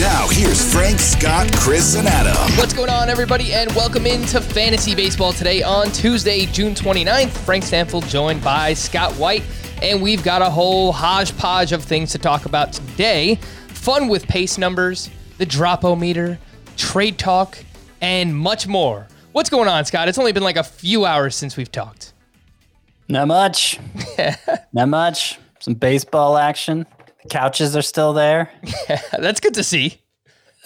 Now, here's Frank, Scott, Chris, and Adam. What's going on, everybody, and welcome into Fantasy Baseball today on Tuesday, June 29th. Frank Stampfl joined by Scott White, and we've got a whole hodgepodge of things to talk about today. Fun with pace numbers, the drop-o-meter, trade talk, and much more. What's going on, Scott? It's only been like a few hours since we've talked. Not much. Not much. Some baseball action. The couches are still there. That's good to see.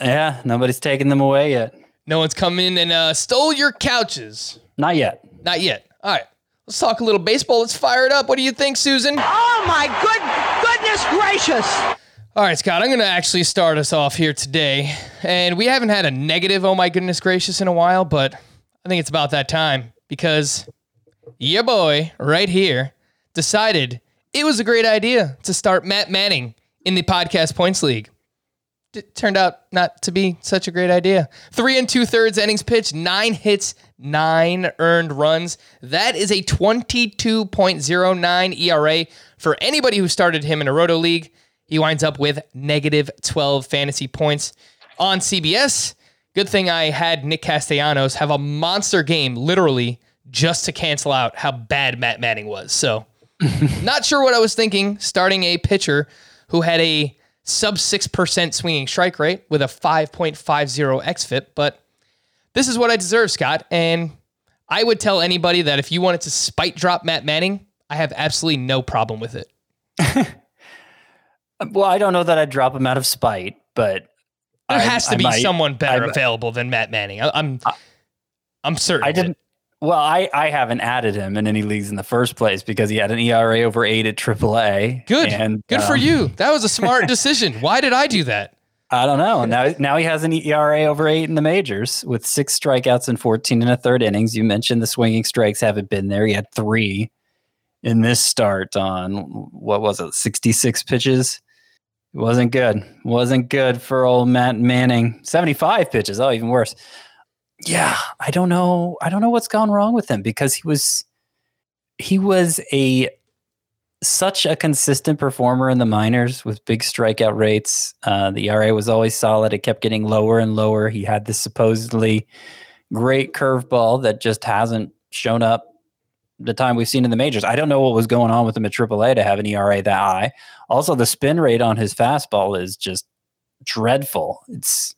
Yeah, nobody's taking them away yet. No one's come in and uh, stole your couches. Not yet. Not yet. All right. Let's talk a little baseball. Let's fire it up. What do you think, Susan? Oh my good goodness gracious! All right, Scott, I'm going to actually start us off here today. And we haven't had a negative, oh my goodness gracious, in a while, but I think it's about that time because your boy right here decided it was a great idea to start Matt Manning in the podcast points league. It turned out not to be such a great idea. Three and two thirds innings pitched, nine hits, nine earned runs. That is a 22.09 ERA for anybody who started him in a roto league. He winds up with negative 12 fantasy points on CBS. Good thing I had Nick Castellanos have a monster game, literally, just to cancel out how bad Matt Manning was. So, not sure what I was thinking starting a pitcher who had a sub 6% swinging strike rate with a 5.50 xFIP, but this is what I deserve, Scott. And I would tell anybody that if you wanted to spite drop Matt Manning, I have absolutely no problem with it. Well, I don't know that I'd drop him out of spite, but There I- has to I be might- someone better I- available than Matt Manning. I, I'm, I'm certain. I didn't. Well, I, I haven't added him in any leagues in the first place because he had an ERA over eight at AAA. Good. And, Good for um, you. That was a smart decision. Why did I do that? I don't know. Now, now he has an ERA over eight in the majors with six strikeouts and 14 and a third innings. You mentioned the swinging strikes haven't been there. He had three in this start on what was it, 66 pitches. It wasn't good. Wasn't good for old Matt Manning. 75 pitches. Oh, even worse. Yeah, I don't know. I don't know what's gone wrong with him because he was he was a such a consistent performer in the minors with big strikeout rates. Uh, the ERA was always solid. It kept getting lower and lower. He had this supposedly great curveball that just hasn't shown up the time we've seen in the majors. I don't know what was going on with him at AAA to have an ERA that high. Also, the spin rate on his fastball is just dreadful. It's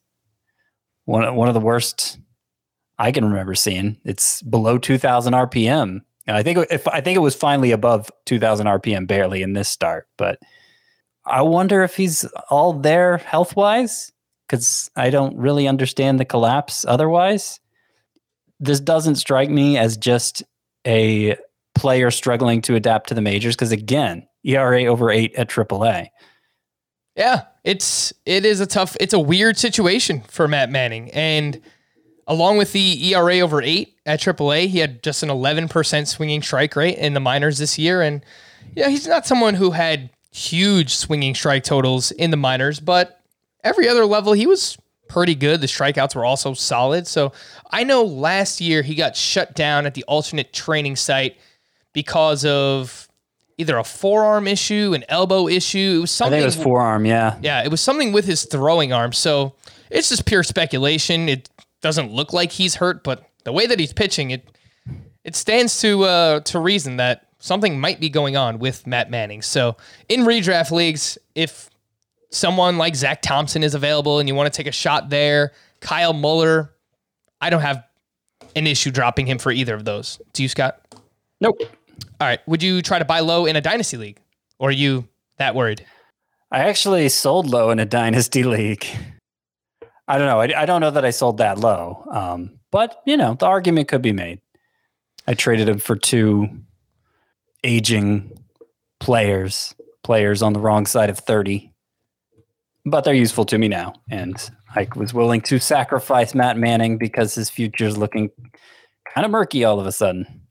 one one of the worst I can remember seeing. It's below 2,000 RPM. And I think if I think it was finally above 2,000 RPM barely in this start, but I wonder if he's all there health wise because I don't really understand the collapse otherwise. This doesn't strike me as just a player struggling to adapt to the majors because again, ERA over eight at AAA. Yeah, it's it is a tough, it's a weird situation for Matt Manning, and along with the ERA over eight at AAA, he had just an 11% swinging strike rate in the minors this year, and yeah, he's not someone who had huge swinging strike totals in the minors, but every other level he was pretty good. The strikeouts were also solid. So I know last year he got shut down at the alternate training site because of either a forearm issue, an elbow issue. It was I something. think it was forearm, yeah. Yeah, it was something with his throwing arm. So it's just pure speculation. It doesn't look like he's hurt, but the way that he's pitching, it it stands to uh, to reason that something might be going on with Matt Manning. So in redraft leagues, if someone like Zach Thompson is available and you want to take a shot there, Kyle Muller, I don't have an issue dropping him for either of those. Do you, Scott? Nope. All right. Would you try to buy low in a dynasty league? Or are you that worried? I actually sold low in a dynasty league. I don't know. I, I don't know that I sold that low. Um, but, you know, the argument could be made. I traded him for two aging players, players on the wrong side of 30. But they're useful to me now. And I was willing to sacrifice Matt Manning because his future is looking kind of murky all of a sudden.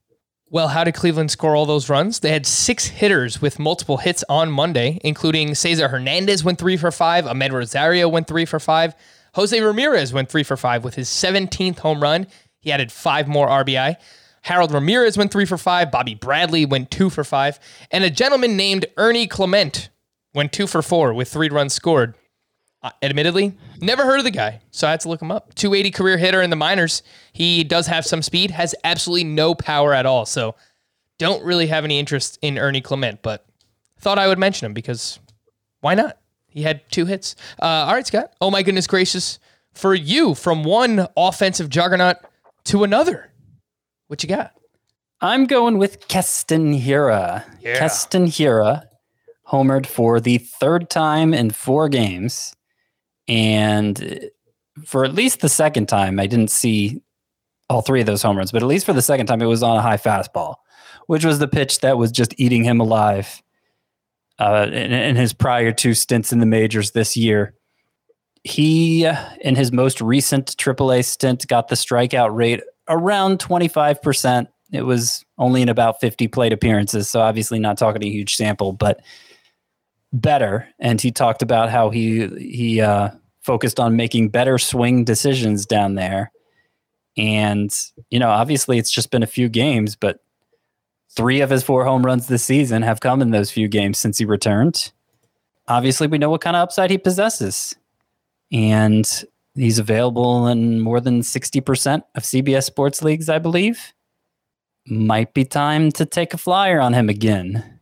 Well, how did Cleveland score all those runs? They had six hitters with multiple hits on Monday, including Cesar Hernandez went three for five, Amed Rosario went three for five, Jose Ramirez went three for five with his 17th home run. He added five more RBI. Harold Ramirez went three for five. Bobby Bradley went two for five. And a gentleman named Ernie Clement went two for four with three runs scored. Uh, admittedly, never heard of the guy, so I had to look him up. 280 career hitter in the minors. He does have some speed, has absolutely no power at all. So don't really have any interest in Ernie Clement, but thought I would mention him because why not? He had two hits. Uh, all right, Scott. Oh my goodness gracious. For you, from one offensive juggernaut to another, what you got? I'm going with Keston Hiura. Yeah. Keston Hiura homered for the third time in four games. And for at least the second time, I didn't see all three of those home runs, but at least for the second time, it was on a high fastball, which was the pitch that was just eating him alive uh, in, in his prior two stints in the majors this year. He, uh, in his most recent AAA stint, got the strikeout rate around 25%. It was only in about 50 plate appearances, so obviously not talking a huge sample, but better. And he talked about how he he uh, focused on making better swing decisions down there. And you know, obviously, it's just been a few games, but three of his four home runs this season have come in those few games since he returned. Obviously, we know what kind of upside he possesses, and he's available in more than sixty percent of CBS sports leagues, I believe. Might be time to take a flyer on him again.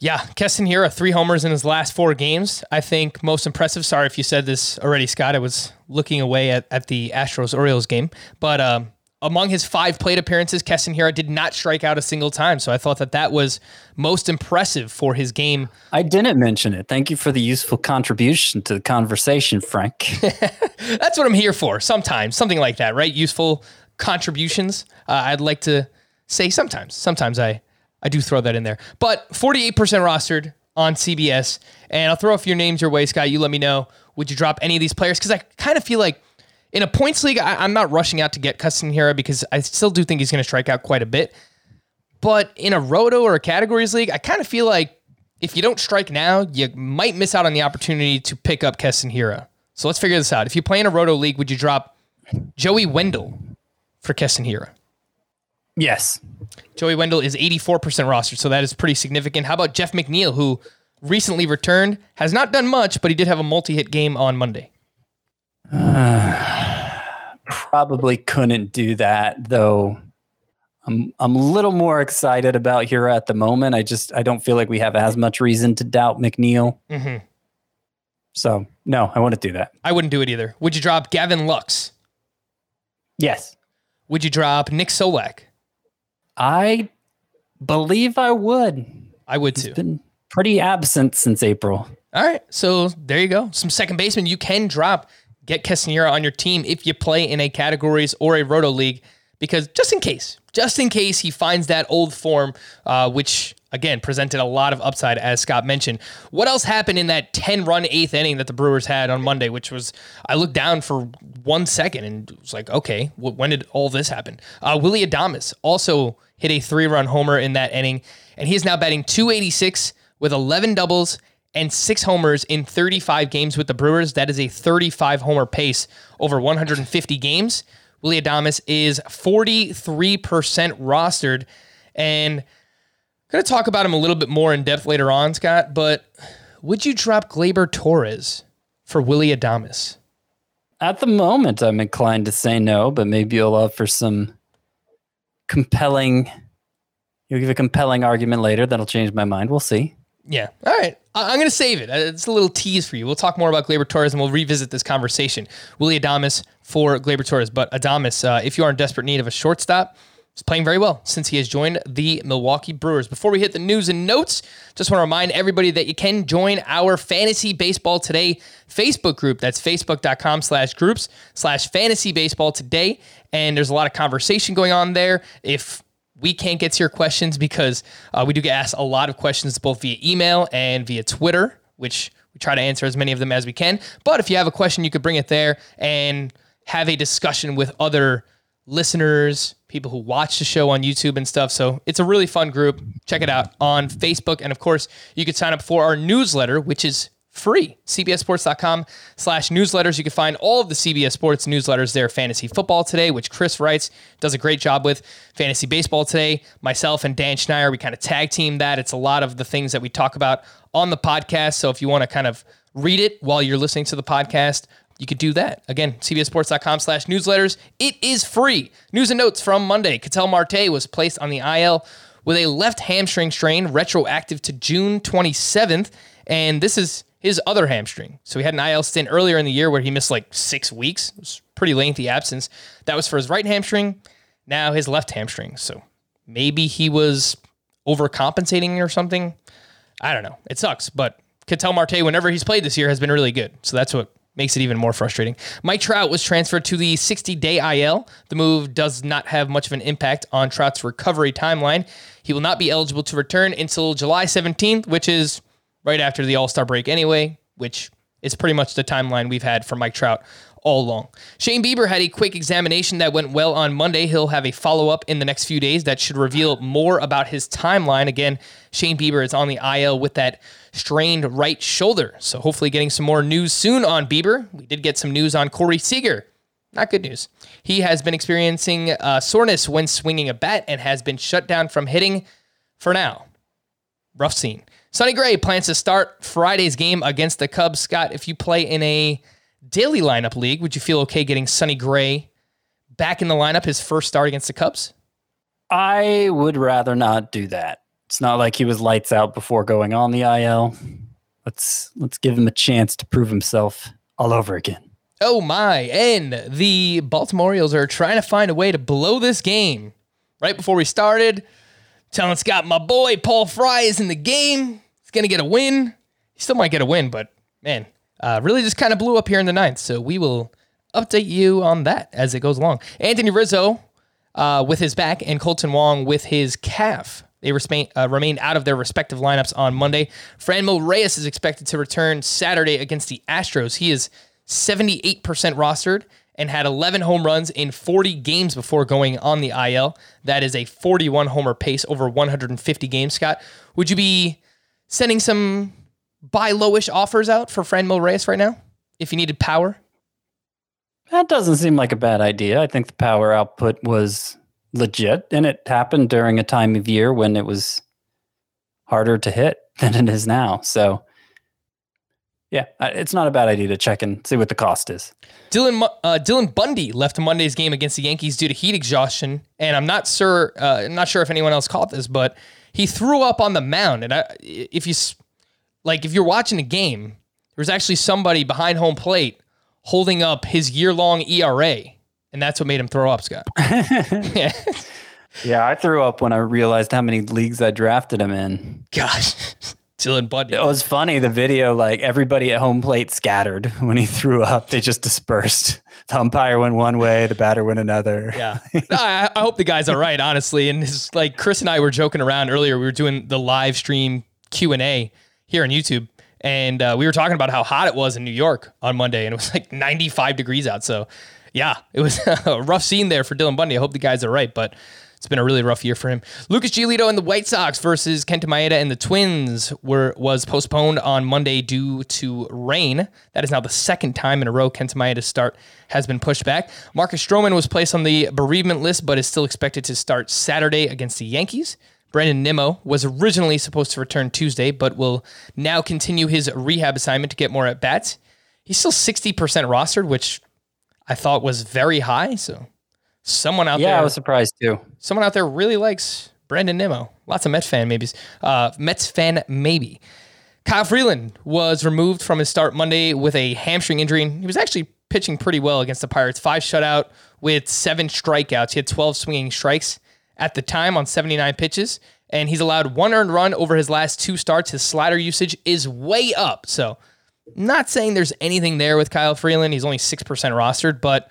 Yeah, Keston Hiura, three homers in his last four games. I think most impressive. Sorry if you said this already, Scott. I was looking away at, at the Astros Orioles game. But um, among his five plate appearances, Keston Hiura did not strike out a single time. So I thought that that was most impressive for his game. I didn't mention it. Thank you for the useful contribution to the conversation, Frank. That's what I'm here for. Sometimes, something like that, right? Useful contributions. Uh, I'd like to say sometimes. Sometimes I I do throw that in there. But 48% rostered on CBS. And I'll throw a few names your way, Scott. You let me know. Would you drop any of these players? Because I kind of feel like in a points league, I, am not rushing out to get Keston Hiura because I still do think he's going to strike out quite a bit. But in a roto or a categories league, I kind of feel like if you don't strike now, you might miss out on the opportunity to pick up Keston Hiura. So let's figure this out. If you play in a roto league, would you drop Joey Wendle for Keston Hiura? yes. Joey Wendle is 84% rostered, so that is pretty significant. How about Jeff McNeil, who recently returned, has not done much, but he did have a multi-hit game on Monday. Probably couldn't do that though. I'm I'm a little more excited about Hiura at the moment. I just I don't feel like we have as much reason to doubt McNeil. Mhm. So no, I wouldn't do that. I wouldn't do it either. Would you drop Gavin Lux? Yes, Would you drop Nick Solak? I believe I would. I would He's too. been pretty absent since April. All right, so there you go. Some second baseman you can drop. Get Keston Hiura on your team if you play in a categories or a roto league, because just in case, just in case he finds that old form, uh, which again presented a lot of upside, as Scott mentioned. What else happened in that 10 run eighth inning that the Brewers had on Monday, which was, I looked down for one second and was like, okay, wh- when did all this happen? Uh, Willy Adames also hit a three run homer in that inning, and he is now batting 286 with 11 doubles and six homers in 35 games with the Brewers. That is a 35 homer pace over 150 games. Willy Adames is 43% rostered. And I'm going to talk about him a little bit more in depth later on, Scott. But would you drop Gleyber Torres for Willy Adames? At the moment, I'm inclined to say no, but maybe you'll offer some compelling. You'll give a compelling argument later that'll change my mind. We'll see. Yeah. All right. I'm going to save it. Uh, It's a little tease for you. We'll talk more about Gleyber Torres and we'll revisit this conversation. Willy Adames for Gleyber Torres. But Adames, uh, if you are in desperate need of a shortstop, is playing very well since he has joined the Milwaukee Brewers. Before we hit the news and notes, just want to remind everybody that you can join our Fantasy Baseball Today Facebook group. That's facebook.com slash groups slash fantasy baseball today. And there's a lot of conversation going on there. If we can't get to your questions because uh, we do get asked a lot of questions both via email and via Twitter, which we try to answer as many of them as we can. But if you have a question, you could bring it there and have a discussion with other listeners, people who watch the show on YouTube and stuff. So it's a really fun group. Check it out on Facebook. And of course, you could sign up for our newsletter, which is free. CBSSports.com slash newsletters. You can find all of the CBS Sports newsletters there. Fantasy Football Today, which Chris writes, does a great job with. Fantasy Baseball Today, myself and Dan Schneier, we kind of tag team that. It's a lot of the things that we talk about on the podcast. So if you want to kind of read it while you're listening to the podcast, you could do that. Again, cbssports.com slash newsletters. It is free. News and notes from Monday. Ketel Marte was placed on the IL with a left hamstring strain retroactive to June 27th. And this is his other hamstring. So he had an IL stint earlier in the year where he missed like six weeks. It was pretty lengthy absence. That was for his right hamstring. Now his left hamstring. So maybe he was overcompensating or something. I don't know. It sucks, but Ketel Marte, whenever he's played this year, has been really good. So that's what makes it even more frustrating. Mike Trout was transferred to the 60 day IL. The move does not have much of an impact on Trout's recovery timeline. He will not be eligible to return until July 17th, which is right after the All Star break anyway, which is pretty much the timeline we've had for Mike Trout all along. Shane Bieber had a quick examination that went well on Monday. He'll have a follow up in the next few days that should reveal more about his timeline. Again, Shane Bieber is on the IL with that strained right shoulder. So hopefully getting some more news soon on Bieber. We did get some news on Corey Seager. Not good news. He has been experiencing uh, soreness when swinging a bat and has been shut down from hitting for now. Rough scene. Sonny Gray plans to start Friday's game against the Cubs. Scott, if you play in a daily lineup league, would you feel okay getting Sonny Gray back in the lineup his first start against the Cubs? I would rather not do that. It's not like he was lights out before going on the IL. Let's let's give him a chance to prove himself all over again. Oh my, and the Baltimore Orioles are trying to find a way to blow this game. Right before we started, telling Scott, my boy Paul Fry is in the game. He's going to get a win. He still might get a win, but man, uh, really just kind of blew up here in the ninth. So we will update you on that as it goes along. Anthony Rizzo uh, with his back and Kolten Wong with his calf. They respa- uh, out of their respective lineups on Monday. Franmil Reyes is expected to return Saturday against the Astros. He is 78% rostered and had 11 home runs in 40 games before going on the IL. That is a 41 homer pace over 150 games. Scott, would you be sending some buy lowish offers out for Franmil Reyes right now if you needed power? That doesn't seem like a bad idea. I think the power output was legit, and it happened during a time of year when it was harder to hit than it is now. So, yeah, it's not a bad idea to check and see what the cost is. Dylan uh, Dylan Bundy left Monday's game against the Yankees due to heat exhaustion, and I'm not sure uh, not sure if anyone else caught this, but he threw up on the mound. And I, if you like, if you're watching a game, there's actually somebody behind home plate holding up his year long ERA, and that's what made him throw up, Scott. yeah. Yeah, I threw up when I realized how many leagues I drafted him in. Gosh, Dylan Bundy. It was funny. The video, like everybody at home plate scattered when he threw up. They just dispersed. The umpire went one way, the batter went another. Yeah. No, I, I hope the guy's all right, honestly. And it's like Chris and I were joking around earlier. We were doing the live stream Q and A here on YouTube, and uh, we were talking about how hot it was in New York on Monday, and it was like 95 degrees out. So, yeah, it was a rough scene there for Dylan Bundy. I hope the guy's all right, but it's been a really rough year for him. Lucas Giolito and the White Sox versus Kenta Maeda and the Twins were was postponed on Monday due to rain. That is now the second time in a row Kenta Maeda's start has been pushed back. Marcus Stroman was placed on the bereavement list, but is still expected to start Saturday against the Yankees. Brandon Nimmo was originally supposed to return Tuesday, but will now continue his rehab assignment to get more at bats. He's still 60% rostered, which I thought was very high. So someone out Yeah, there I was surprised too. someone out there really likes Brandon Nimmo. Lots of Mets fan maybes. Uh, Mets fan maybe. Kyle Freeland was removed from his start Monday with a hamstring injury. And he was actually pitching pretty well against the Pirates. Five shutout with seven strikeouts. He had 12 swinging strikes at the time on 79 pitches. And he's allowed one earned run over his last two starts. His slider usage is way up. So, not saying there's anything there with Kyle Freeland. He's only 6% rostered, but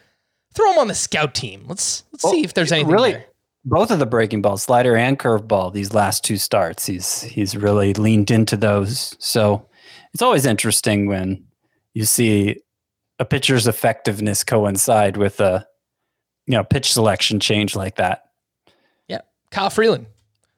throw him on the scout team. Let's let's see if there's anything really, there. both of the breaking balls, slider and curveball, these last two starts, he's he's really leaned into those. So it's always interesting when you see a pitcher's effectiveness coincide with a you know pitch selection change like that. Yeah, Kyle Freeland.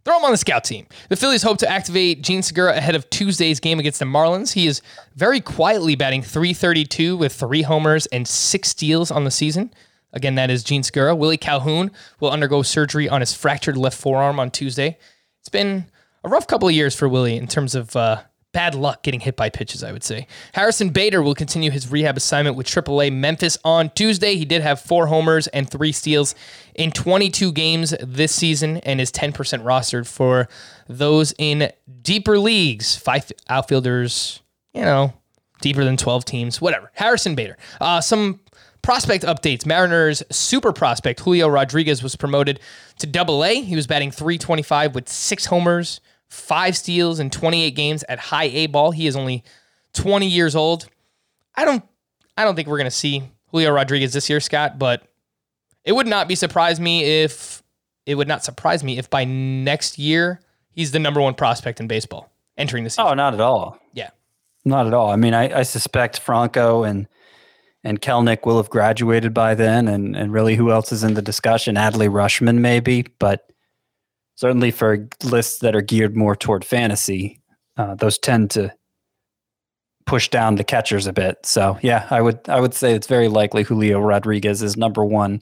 Throw him on the scout team. The Phillies hope to activate Jean Segura ahead of Tuesday's game against the Marlins. He is very quietly batting 332 with three homers and six steals on the season. Again, that is Jean Segura. Willie Calhoun will undergo surgery on his fractured left forearm on Tuesday. It's been a rough couple of years for Willie in terms of uh, bad luck getting hit by pitches, I would say. Harrison Bader will continue his rehab assignment with AAA Memphis on Tuesday. He did have four homers and three steals in 22 games this season and is 10% rostered for those in deeper leagues. Five outfielders, you know, deeper than 12 teams, whatever. Harrison Bader. Uh, some prospect updates. Mariners super prospect Julio Rodriguez was promoted to double A. He was batting 325 with six homers, five steals in 28 games at high A ball. He is only 20 years old. I don't I don't think we're going to see Julio Rodriguez this year, Scott, but it would not be surprise me if it would not surprise me if by next year he's the number one prospect in baseball entering the season. Oh, not at all. Yeah. Not at all. I mean, I, I suspect Franco and and Kelenic will have graduated by then, and and really, who else is in the discussion? Adley Rutschman, maybe, but certainly for lists that are geared more toward fantasy, uh, those tend to push down the catchers a bit. So, yeah, I would I would say it's very likely Julio Rodriguez is number one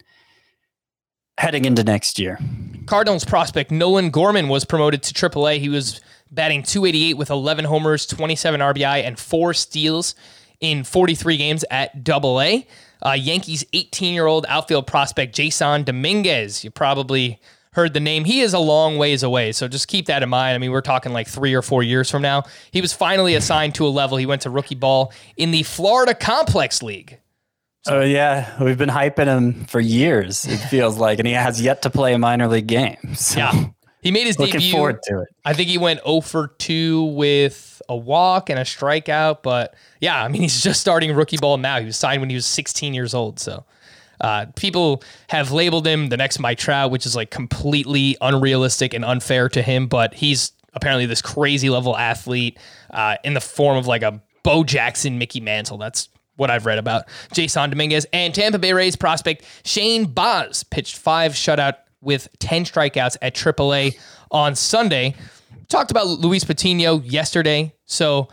heading into next year. Cardinals prospect Nolan Gorman was promoted to AAA. He was batting 288 with 11 homers, 27 RBI, and four steals in 43 games at Double A. Uh, Yankees 18 year old outfield prospect Jasson Dominguez. You probably heard the name. He is a long ways away, so just keep that in mind. I mean, we're talking like three or four years from now. He was finally assigned to a level. He went to rookie ball in the Florida Complex League. Oh yeah, we've been hyping him for years. It feels like, and he has yet to play a minor league game. So Yeah. He made his looking debut. forward to it. I think he went 0 for 2 with a walk and a strikeout. But yeah, I mean, he's just starting rookie ball now. He was signed when he was 16 years old. So uh, people have labeled him the next Mike Trout, which is like completely unrealistic and unfair to him. But he's apparently this crazy level athlete uh, in the form of like a Bo Jackson, Mickey Mantle. That's what I've read about Jasson Dominguez and Tampa Bay Rays prospect Shane Baz pitched five shutout with 10 strikeouts at AAA on Sunday. Talked about Luis Patino yesterday. So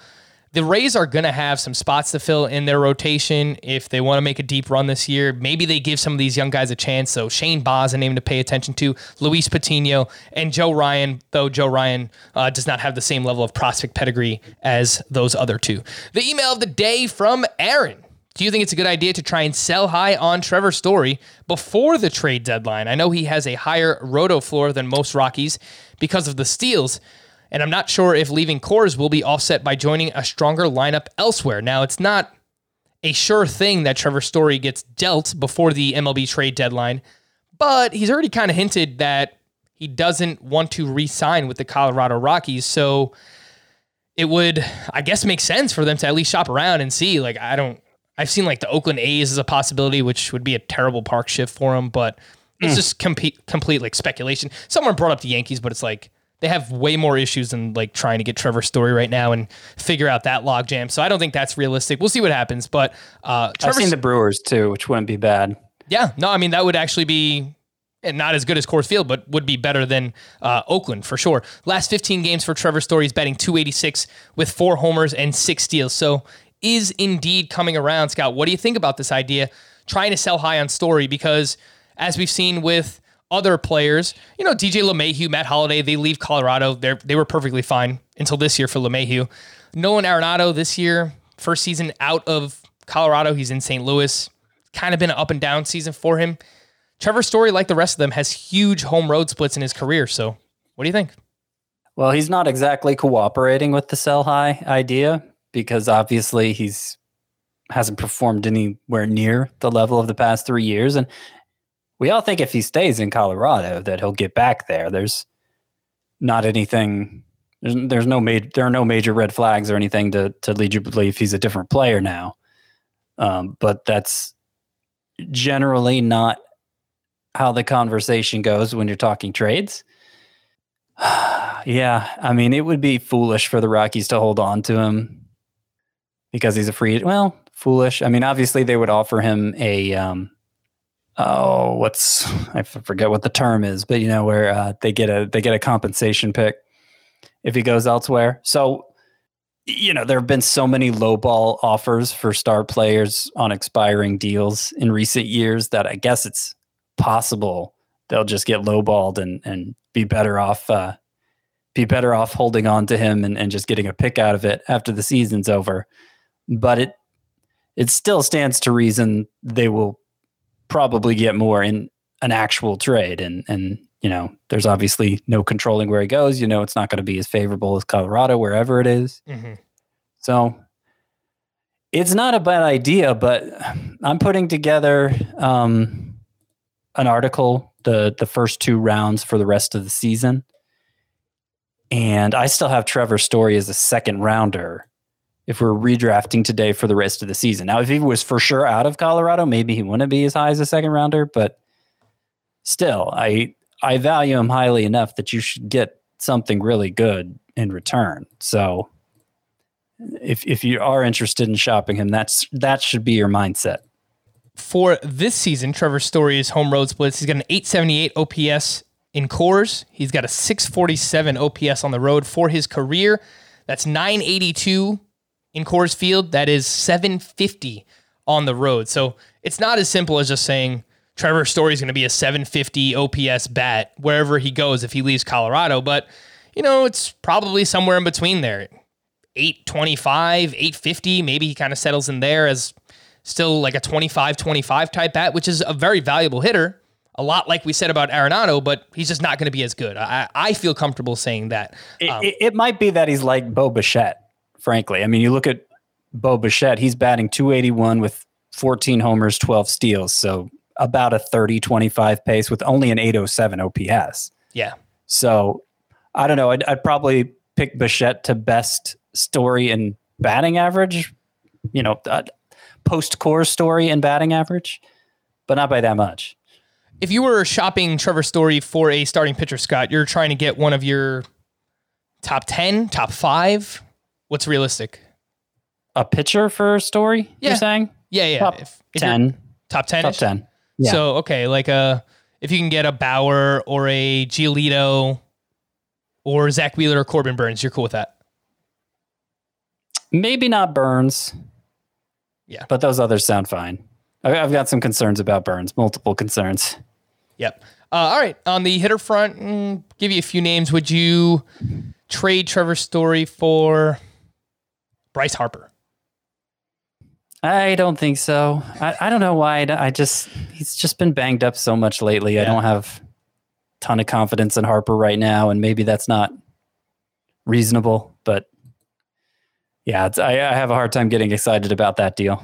the Rays are going to have some spots to fill in their rotation if they want to make a deep run this year. Maybe they give some of these young guys a chance. So Shane Baz, a name to pay attention to, Luis Patino, and Joe Ryan, though Joe Ryan uh, does not have the same level of prospect pedigree as those other two. The email of the day from Aaron. Do you think it's a good idea to try and sell high on Trevor Story before the trade deadline? I know he has a higher roto floor than most Rockies because of the steals, and I'm not sure if leaving Coors will be offset by joining a stronger lineup elsewhere. Now, it's not a sure thing that Trevor Story gets dealt before the MLB trade deadline, but he's already kind of hinted that he doesn't want to re sign with the Colorado Rockies. So it would, I guess, make sense for them to at least shop around and see. Like, I don't, I've seen like the Oakland A's as a possibility, which would be a terrible park shift for him, but it's hmm. just complete, complete like speculation. Someone brought up the Yankees, but it's like they have way more issues than like trying to get Trevor Story right now and figure out that logjam. So I don't think that's realistic. We'll see what happens. But uh, I've seen the Brewers too, which wouldn't be bad. yeah, no, I mean that would actually be and not as good as Coors Field, but would be better than uh, Oakland for sure. Last 15 games for Trevor Story, he's batting 286 with four homers and six steals. So is indeed coming around. Scott, what do you think about this idea? Trying to sell high on Story because as we've seen with other players, you know, DJ LeMahieu, Matt Holliday, they leave Colorado. They they were perfectly fine until this year for LeMahieu. Nolan Arenado this year, first season out of Colorado, he's in St. Louis. Kind of been an up and down season for him. Trevor Story, like the rest of them, has huge home road splits in his career. So What do you think? Well, he's not exactly cooperating with the sell high idea because obviously he's hasn't performed anywhere near the level of the past three years, and we all think if he stays in Colorado that he'll get back there. There's not anything. There's, there's no major. There are no major red flags or anything to to lead you to believe he's a different player now. Um, but that's generally not how the conversation goes when you're talking trades. yeah, I mean, it would be foolish for the Rockies to hold on to him because he's a free. Well, foolish. I mean, obviously they would offer him a um, oh, what's I forget what the term is, but you know where uh, they get a they get a compensation pick if he goes elsewhere. So you know there have been so many lowball offers for star players on expiring deals in recent years that I guess it's possible they'll just get lowballed and and be better off uh, be better off holding on to him and, and just getting a pick out of it after the season's over. But it it still stands to reason they will probably get more in an actual trade and and you know there's obviously no controlling where he goes you know it's not going to be as favorable as colorado wherever it is. Mm-hmm. so it's not a bad idea but i'm putting together um, an article the the first two rounds for the rest of the season and i still have trevor story as a second rounder if we're redrafting today for the rest of the season. Now, if he was for sure out of Colorado, maybe he wouldn't be as high as a second rounder, but still, I I value him highly enough that you should get something really good in return. So if if you are interested in shopping him, that's that should be your mindset. For this season, Trevor Story's home road splits. He's got an 878 OPS in Coors. He's got a 647 OPS on the road for his career. That's 982 in Coors Field, that is 750 on the road. So it's not as simple as just saying Trevor Story is going to be a 750 OPS bat wherever he goes if he leaves Colorado. But, you know, it's probably somewhere in between there 825, 850. Maybe he kind of settles in there as still like a 25 25 type bat, which is a very valuable hitter. A lot like we said about Arenado, but he's just not going to be as good. I, I feel comfortable saying that. Um, it, it, might be that he's like Bo Bichette frankly. I mean, you look at Bo Bichette, he's batting 281 with 14 homers, 12 steals. So about a 30 25 pace with only an 807 OPS. Yeah. So I don't know. I'd, I'd probably pick Bichette to best story in batting average, you know, uh, post core story in batting average, but not by that much. If you were shopping Trevor Story for a starting pitcher, Scott, you're trying to get one of your top 10, top five What's realistic? A pitcher for a story? Yeah. You're saying? Yeah, yeah. Top if, if ten. Top ten. Top ten. Yeah. So okay, like a uh, if you can get a Bauer or a Giolito or Zack Wheeler or Corbin Burnes, you're cool with that. Maybe not Burnes. Yeah. But those others sound fine. I've got some concerns about Burnes, multiple concerns. Yep. Uh, all right. On the hitter front, mm, give you a few names. Would you trade Trevor Story for Bryce Harper? I don't think so. I, I don't know why. I just he's just been banged up so much lately. Yeah. I don't have a ton of confidence in Harper right now, and maybe that's not reasonable. But yeah, I, I have a hard time getting excited about that deal.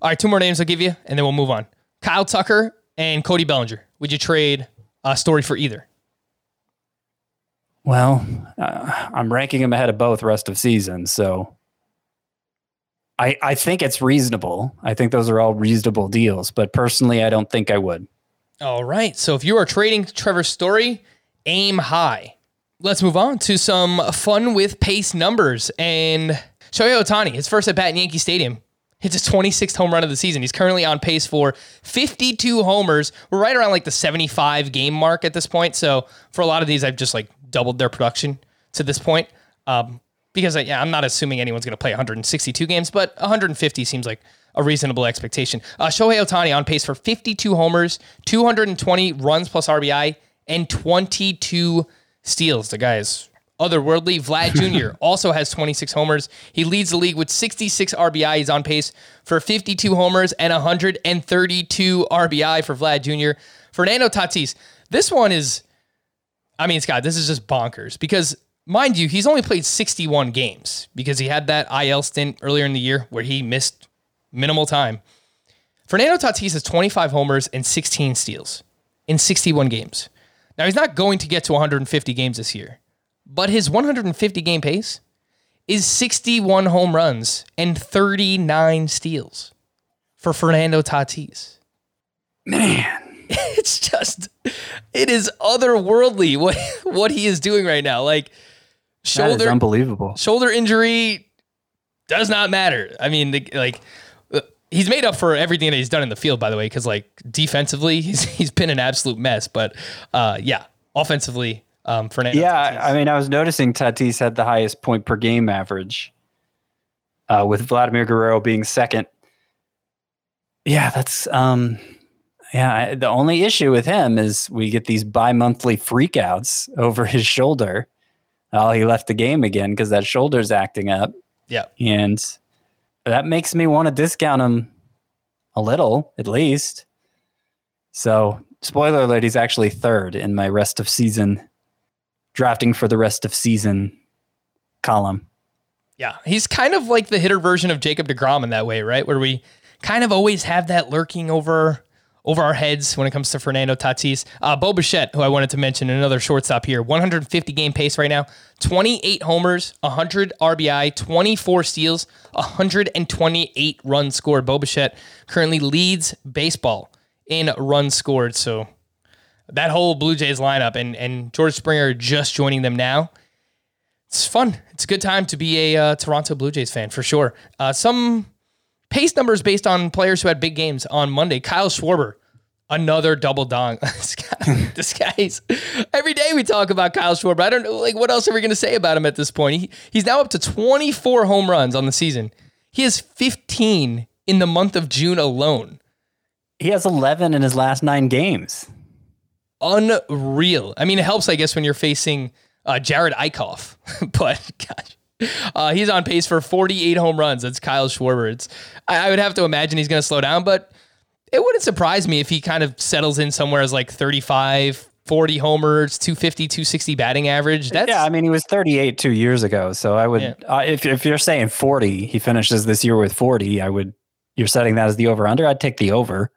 All right, two more names I'll give you, and then we'll move on. Kyle Tucker and Cody Bellinger. Would you trade a story for either? Well, uh, I'm ranking them ahead of both rest of season, so I, I think it's reasonable. I think those are all reasonable deals, but personally, I don't think I would. All right. So if you are trading Trevor Story, aim high. Let's move on to some fun with pace numbers. And Shohei Ohtani, his first at bat in Yankee Stadium, hits his 26th home run of the season. He's currently on pace for 52 homers. We're right around like the 75 game mark at this point. So for a lot of these, I've just like doubled their production to this point. Um, because yeah, I'm not assuming anyone's going to play 162 games, but 150 seems like a reasonable expectation. Uh, Shohei Ohtani on pace for 52 homers, 220 runs plus RBI, and 22 steals. The guy is otherworldly. Vlad Jr. also has 26 homers. He leads the league with 66 RBI. He's on pace for 52 homers and 132 RBI for Vlad Jr. Fernando Tatis. This one is I mean, Scott, this is just bonkers because, mind you, he's only played 61 games because he had that IL stint earlier in the year where he missed minimal time. Fernando Tatis has 25 homers and 16 steals in 61 games. Now, he's not going to get to 150 games this year, but his 150 game pace is 61 home runs and 39 steals for Fernando Tatis. Man, It's just, it is otherworldly what what he is doing right now. Like shoulder unbelievable. shoulder injury does not matter. I mean, the, like uh, he's made up for everything that he's done in the field, by the way, because like defensively, he's he's been an absolute mess. But uh, yeah, offensively, um, Fernando. Yeah, Tatis- I mean, I was noticing Tatis had the highest point per game average, uh, with Vladimir Guerrero being second. Yeah, that's um, yeah. I- The only issue with him is we get these bi-monthly freakouts over his shoulder. Oh, he left the game again because that shoulder's acting up, yeah. and that makes me want to discount him a little, at least. So, spoiler alert: he's actually third in my rest of season drafting for the rest of season column. Yeah, he's kind of like the hitter version of Jacob Degrom in that way, right? Where we kind of always have that lurking over over our heads when it comes to Fernando Tatis. Uh, Bo Bichette, who I wanted to mention, another shortstop here, 150 game pace right now, 28 homers, 100 RBI, 24 steals, 128 runs scored. Bo Bichette currently leads baseball in runs scored. So that whole Blue Jays lineup and and George Springer just joining them now it's fun. It's a good time to be a uh, Toronto Blue Jays fan for sure. Uh, some pace numbers based on players who had big games on Monday. Kyle Schwarber, another double dong. this, guy, this guy's every day we talk about Kyle Schwarber. I don't know, like what else are we going to say about him at this point? He, he's now up to 24 home runs on the season. He has 15 in the month of June alone. He has 11 in his last nine games. unreal. I mean, it helps, I guess, when you're facing uh, Jerad Eickhoff, but gosh, uh, he's on pace for 48 home runs. That's Kyle Schwarber. It's I, I would have to imagine he's going to slow down, but it wouldn't surprise me if he kind of settles in somewhere as like 35, 40 homers, 250, 260 batting average. That's yeah, I mean, he was 38 two years ago. So I would, Yeah. uh, if, if you're saying 40, he finishes this year with 40, I would, you're setting that as the over under. I'd take the over.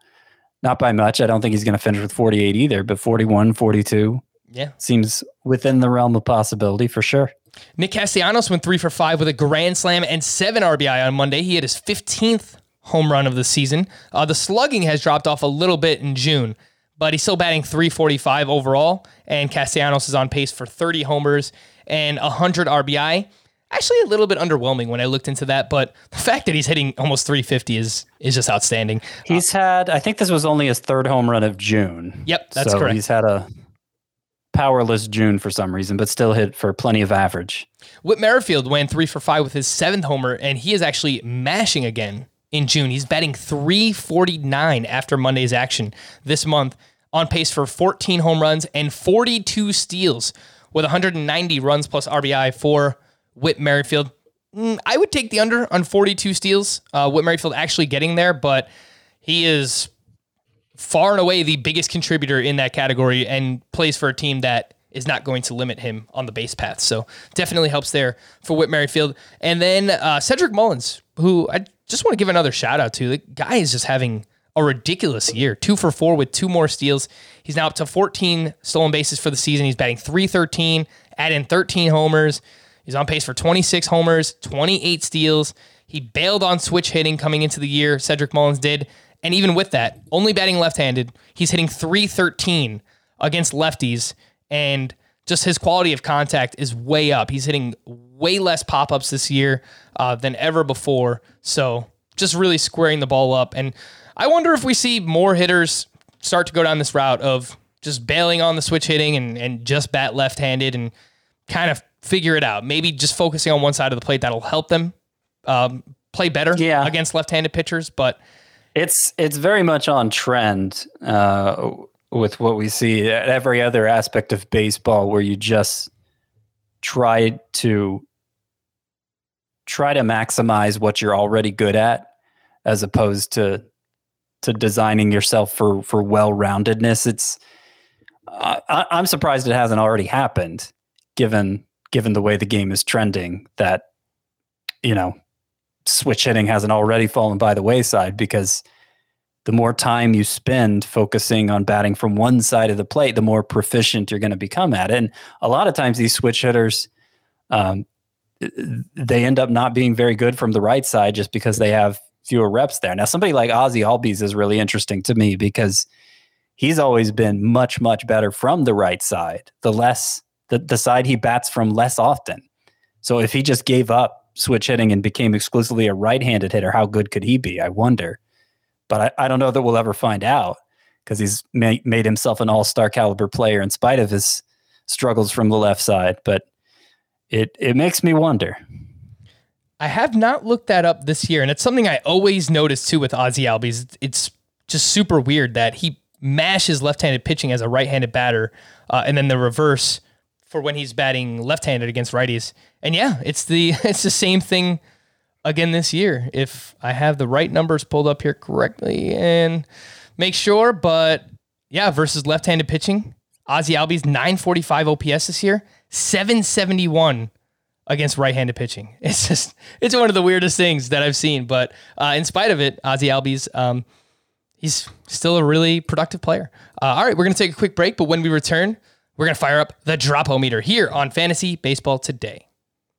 Not by much. I don't think he's going to finish with 48 either, but 41, 42 yeah. seems within the realm of possibility for sure. Nick Castellanos went three for five with a grand slam and seven RBI on Monday. He had his 15th home run of the season. Uh, the slugging has dropped off a little bit in June, but he's still batting 345 overall. And Castellanos is on pace for 30 homers and 100 RBI. Actually, a little bit underwhelming when I looked into that, but the fact that he's hitting almost 350 is is just outstanding. He's had, I think this was only his third home run of June. Yep, that's so correct. He's had a powerless June for some reason, but still hit for plenty of average. Whit Merrifield went three for five with his seventh homer, and he is actually mashing again in June. He's batting 349 after Monday's action this month, on pace for 14 home runs and 42 steals with 190 runs plus RBI for Whit Merrifield. Mm, I would take the under on 42 steals. Uh, Whit Merrifield actually getting there, but he is far and away the biggest contributor in that category and plays for a team that is not going to limit him on the base path. So definitely helps there for Whit Merrifield. And then uh, Cedric Mullins, who I just want to give another shout out to. The guy is just having a ridiculous year. Two for four with two more steals. He's now up to 14 stolen bases for the season. He's batting 313, add in 13 homers. He's on pace for 26 homers, 28 steals. He bailed on switch hitting coming into the year. Cedric Mullins did. And even with that, only batting left handed, he's hitting 313 against lefties. And just his quality of contact is way up. He's hitting way less pop ups this year uh, than ever before. So just really squaring the ball up. And I wonder if we see more hitters start to go down this route of just bailing on the switch hitting and, and just bat left handed and kind of figure it out. Maybe just focusing on one side of the plate that'll help them um, play better Yeah. against left handed pitchers. But It's it's very much on trend uh, with what we see at every other aspect of baseball, where you just try to try to maximize what you're already good at, as opposed to to designing yourself for for well roundedness. It's I, I'm surprised it hasn't already happened, given given the way the game is trending. That you know, switch hitting hasn't already fallen by the wayside because the more time you spend focusing on batting from one side of the plate, the more proficient you're going to become at it. And a lot of times, these switch hitters, um, they end up not being very good from the right side just because they have fewer reps there. Now, somebody like Ozzie Albies is really interesting to me because he's always been much, much better from the right side, the less the, the side he bats from less often. So if he just gave up switch hitting and became exclusively a right-handed hitter, how good could he be? I wonder. But I, I don't know that we'll ever find out because he's ma- made himself an all-star caliber player in spite of his struggles from the left side. But it it makes me wonder. I have not looked that up this year, and it's something I always notice too with Ozzie Albies. It's just super weird that he mashes left-handed pitching as a right-handed batter, uh, and then the reverse for when he's batting left-handed against righties. And yeah, it's the it's the same thing again this year. If I have the right numbers pulled up here correctly and make sure, but yeah, versus left-handed pitching, Ozzie Albies 945 OPS this year, 771 against right-handed pitching. It's just it's one of the weirdest things that I've seen. But uh, in spite of it, Ozzie Albies, um, he's still a really productive player. Uh, all right, we're gonna take a quick break, but when we return, we're gonna fire up the Dropometer here on Fantasy Baseball Today.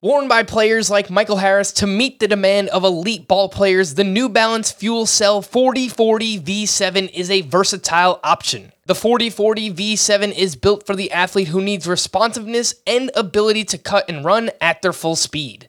Worn by players like Michael Harris to meet the demand of elite ball players, the New Balance Fuel Cell 4040 V7 is a versatile option. The 4040 V7 is built for the athlete who needs responsiveness and ability to cut and run at their full speed.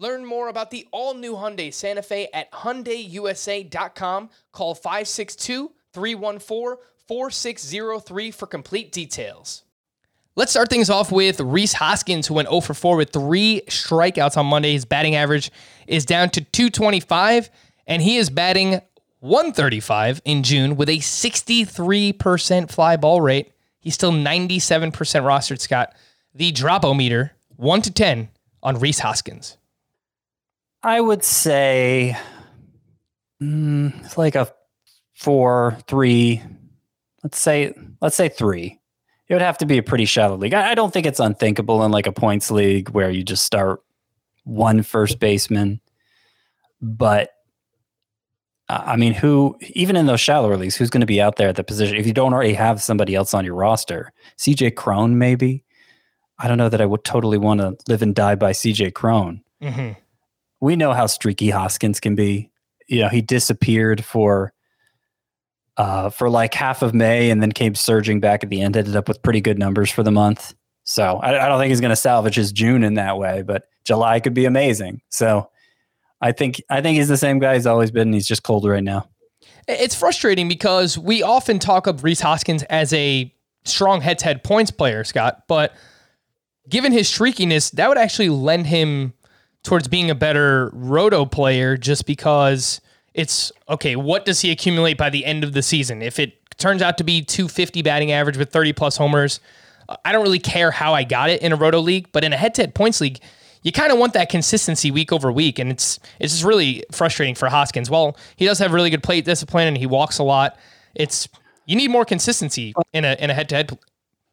Learn more about the all-new Hyundai Santa Fe at hyundaiusa.com. Call 562-314-4603 for complete details. Let's start things off with Rhys Hoskins, who went 0 for 4 with three strikeouts on Monday. His batting average is down to 225, and he is batting 135 in June with a 63% fly ball rate. He's still 97% rostered, Scott. The dropometer, 1 to 10 on Rhys Hoskins. I would say mm, it's like a four, three. Let's say let's say three. It would have to be a pretty shallow league. I, I don't think it's unthinkable in like a points league where you just start one first baseman. But I mean, who even in those shallower leagues, who's going to be out there at the position if you don't already have somebody else on your roster? CJ Cron, maybe. I don't know that I would totally want to live and die by CJ Cron. Mm-hmm we know how streaky Hoskins can be. You know, he disappeared for uh, for like half of May and then came surging back at the end. Ended up with pretty good numbers for the month. So I, I don't think he's going to salvage his June in that way, but July could be amazing. So I think I think he's the same guy he's always been. He's just cold right now. It's frustrating because we often talk of Rhys Hoskins as a strong head-to-head points player, Scott, but given his streakiness, that would actually lend him towards being a better roto player just because it's okay, what does he accumulate by the end of the season? If it turns out to be 250 batting average with 30 plus homers, I don't really care how I got it in a roto league, but in a head-to-head points league, you kind of want that consistency week over week, and it's it's just really frustrating for Hoskins. Well, he does have really good plate discipline, and he walks a lot. It's you need more consistency in a in a head-to-head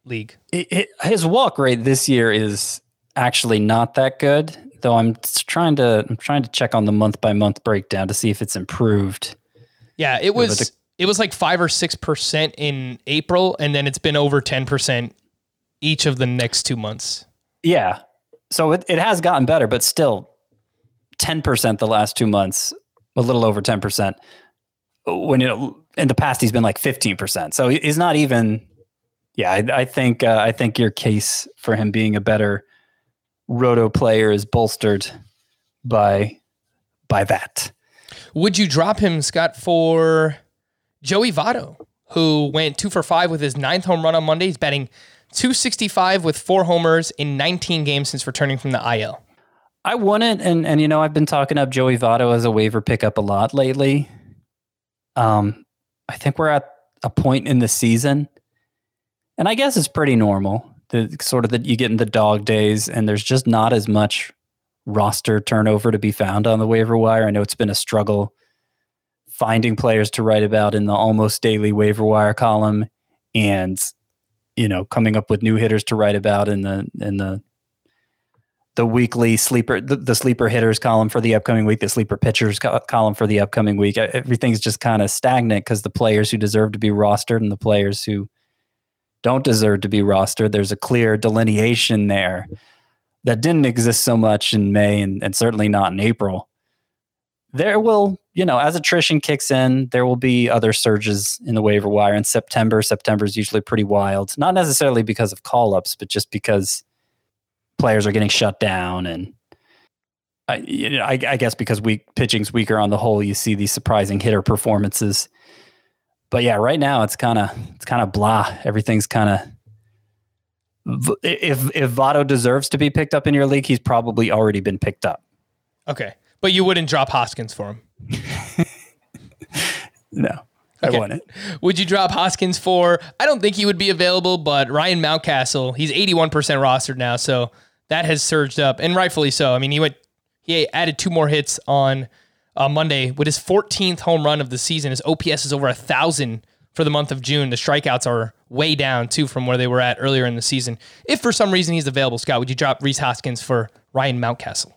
league. It, it, his walk rate this year is actually not that good though I'm trying to I'm trying to check on the month by month breakdown to see if it's improved. Yeah, it was the, it was like five or six percent in April, and then it's been over ten percent each of the next two months. Yeah. so it, it has gotten better, but still 10% the last two months, a little over 10%. When it, in the past, he's been like 15%. So he's not even, yeah, I, I think, uh, I think your case for him being a better roto player is bolstered by, by that. Would you drop him, Scott, for Joey Votto, who went two for five with his ninth home run on Monday? He's batting 265 with four homers in 19 games since returning from the IL. I wouldn't, and and you know I've been talking up Joey Votto as a waiver pickup a lot lately. Um, I think we're at a point in the season, and I guess it's pretty normal. The sort of that you get in the dog days, and there's just not as much roster turnover to be found on the waiver wire. I know it's been a struggle finding players to write about in the almost daily waiver wire column, and you know coming up with new hitters to write about in the in the the weekly sleeper, the, the, sleeper hitters column for the upcoming week, the sleeper pitchers co- column for the upcoming week. Everything's just kind of stagnant because the players who deserve to be rostered and the players who don't deserve to be rostered, there's a clear delineation there that didn't exist so much in May and, and certainly not in April. There will, you know, as attrition kicks in, there will be other surges in the waiver wire in September. September is usually pretty wild, not necessarily because of call ups, but just because players are getting shut down and I, you know, I, I guess because weak pitching's weaker on the whole, you see these surprising hitter performances. But yeah, right now it's kind of it's kind of blah. Everything's kind of if if Votto deserves to be picked up in your league, he's probably already been picked up. Okay, but you wouldn't drop Hoskins for him. no. Okay. I wouldn't. Would you drop Hoskins for? I don't think he would be available, but Ryan Mountcastle, he's 81% rostered now, so that has surged up, and rightfully so. I mean, he went, he added two more hits on uh, Monday with his 14th home run of the season. His OPS is over a thousand for the month of June. The strikeouts are way down too from where they were at earlier in the season. If for some reason he's available, Scott, would you drop Rhys Hoskins for Ryan Mountcastle?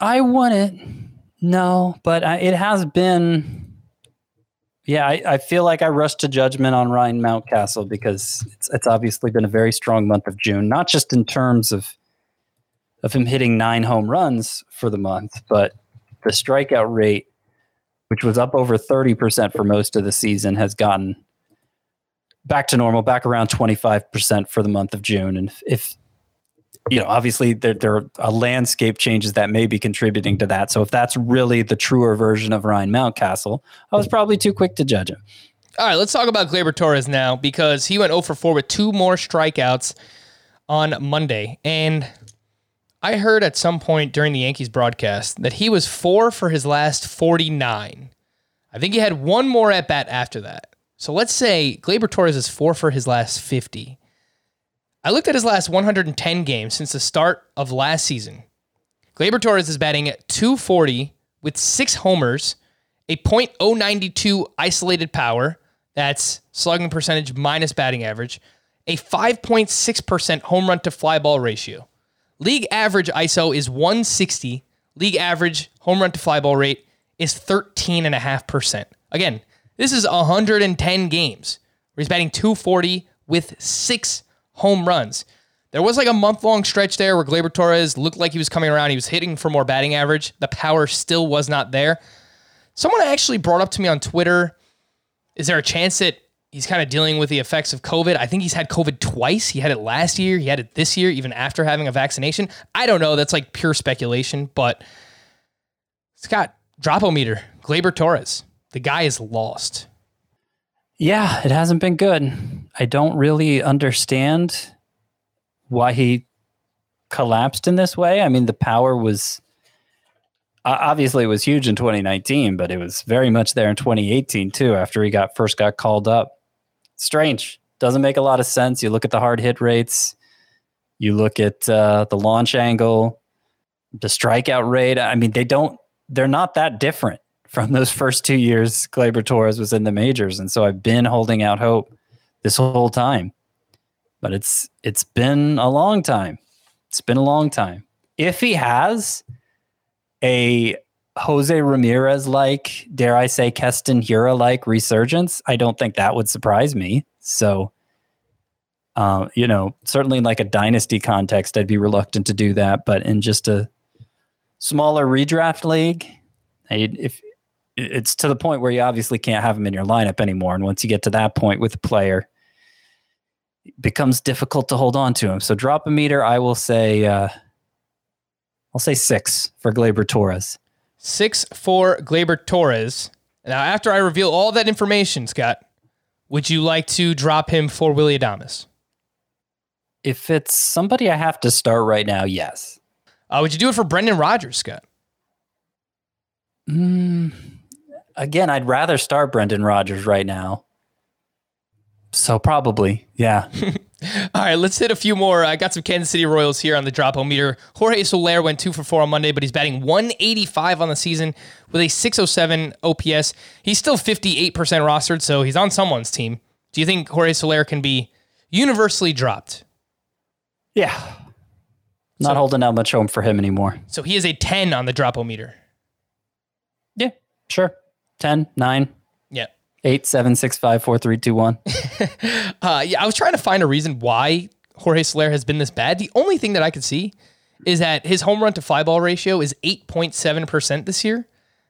I wouldn't. No, but I, it has been. Yeah, I, I, feel like I rushed to judgment on Ryan Mountcastle because it's, it's obviously been a very strong month of June, not just in terms of of him hitting nine home runs for the month, but the strikeout rate, which was up over 30% for most of the season, has gotten back to normal, back around 25% for the month of June. And if, you know, obviously there, there are landscape changes that may be contributing to that. So if that's really the truer version of Ryan Mountcastle, I was probably too quick to judge him. All right, let's talk about Gleyber Torres now because he went 0 for 4 with two more strikeouts on Monday. And I heard at some point during the Yankees broadcast that he was four for his last 49. I think he had one more at bat after that. So let's say Gleyber Torres is four for his last 50. I looked at his last 110 games since the start of last season. Gleyber Torres is batting at 240 with six homers, a .092 isolated power, that's slugging percentage minus batting average, a 5.6% home run to fly ball ratio. League average ISO is 160. League average home run to fly ball rate is 13.5%. Again, this is 110 games where he's batting 240 with six home runs. There was like a month long stretch there where Gleyber Torres looked like he was coming around. He was hitting for more batting average. The power still was not there. Someone actually brought up to me on Twitter is there a chance that he's kind of dealing with the effects of COVID. I think he's had COVID twice. He had it last year, he had it this year, even after having a vaccination. I don't know. That's like pure speculation, but Scott, dropometer, Gleyber Torres. The guy is lost. Yeah, it hasn't been good. I don't really understand why he collapsed in this way. I mean, the power was obviously it was huge in 2019, but it was very much there in 2018 too after he got first got called up strange. Doesn't make a lot of sense. You look at the hard hit rates, you look at uh, the launch angle, the strikeout rate. I mean, they don't. They're not that different from those first two years Gleyber Torres was in the majors, and so I've been holding out hope this whole time. But it's it's been a long time. It's been a long time. If he has a Jose Ramirez like, dare I say, Keston Hiura like resurgence, I don't think that would surprise me. So Uh, you know, certainly in like a dynasty context, I'd be reluctant to do that. But in just a smaller redraft league, I- if it's to the point where you obviously can't have him in your lineup anymore, and once you get to that point with a player, it becomes difficult to hold on to him. So drop a meter. I will say, uh, I'll say six for Gleyber Torres. Six for Gleyber Torres. Now, after I reveal all that information, Scott, would you like to drop him for Willy Adames? If it's somebody I have to start right now, yes. Uh, would you do it for Brendan Rodgers, Scott? Mm, again, I'd rather start Brendan Rodgers right now. So probably, yeah. All right, let's hit a few more. I got some Kansas City Royals here on the drop home meter. Jorge Soler went two for four on Monday, but he's batting 185 on the season with a 607 OPS. He's still 58% rostered, so he's on someone's team. Do you think Jorge Soler can be universally dropped? yeah. Not holding out much home for him anymore. So he is a 10 on the drop home meter. Yeah, sure. 10, 9, 8, 7, 6, 5, 4, 3, 2, 1. Uh, yeah, I was trying to find a reason why Jorge Soler has been this bad. The only thing that I could see is that his home run to fly ball ratio is 8.7% this year.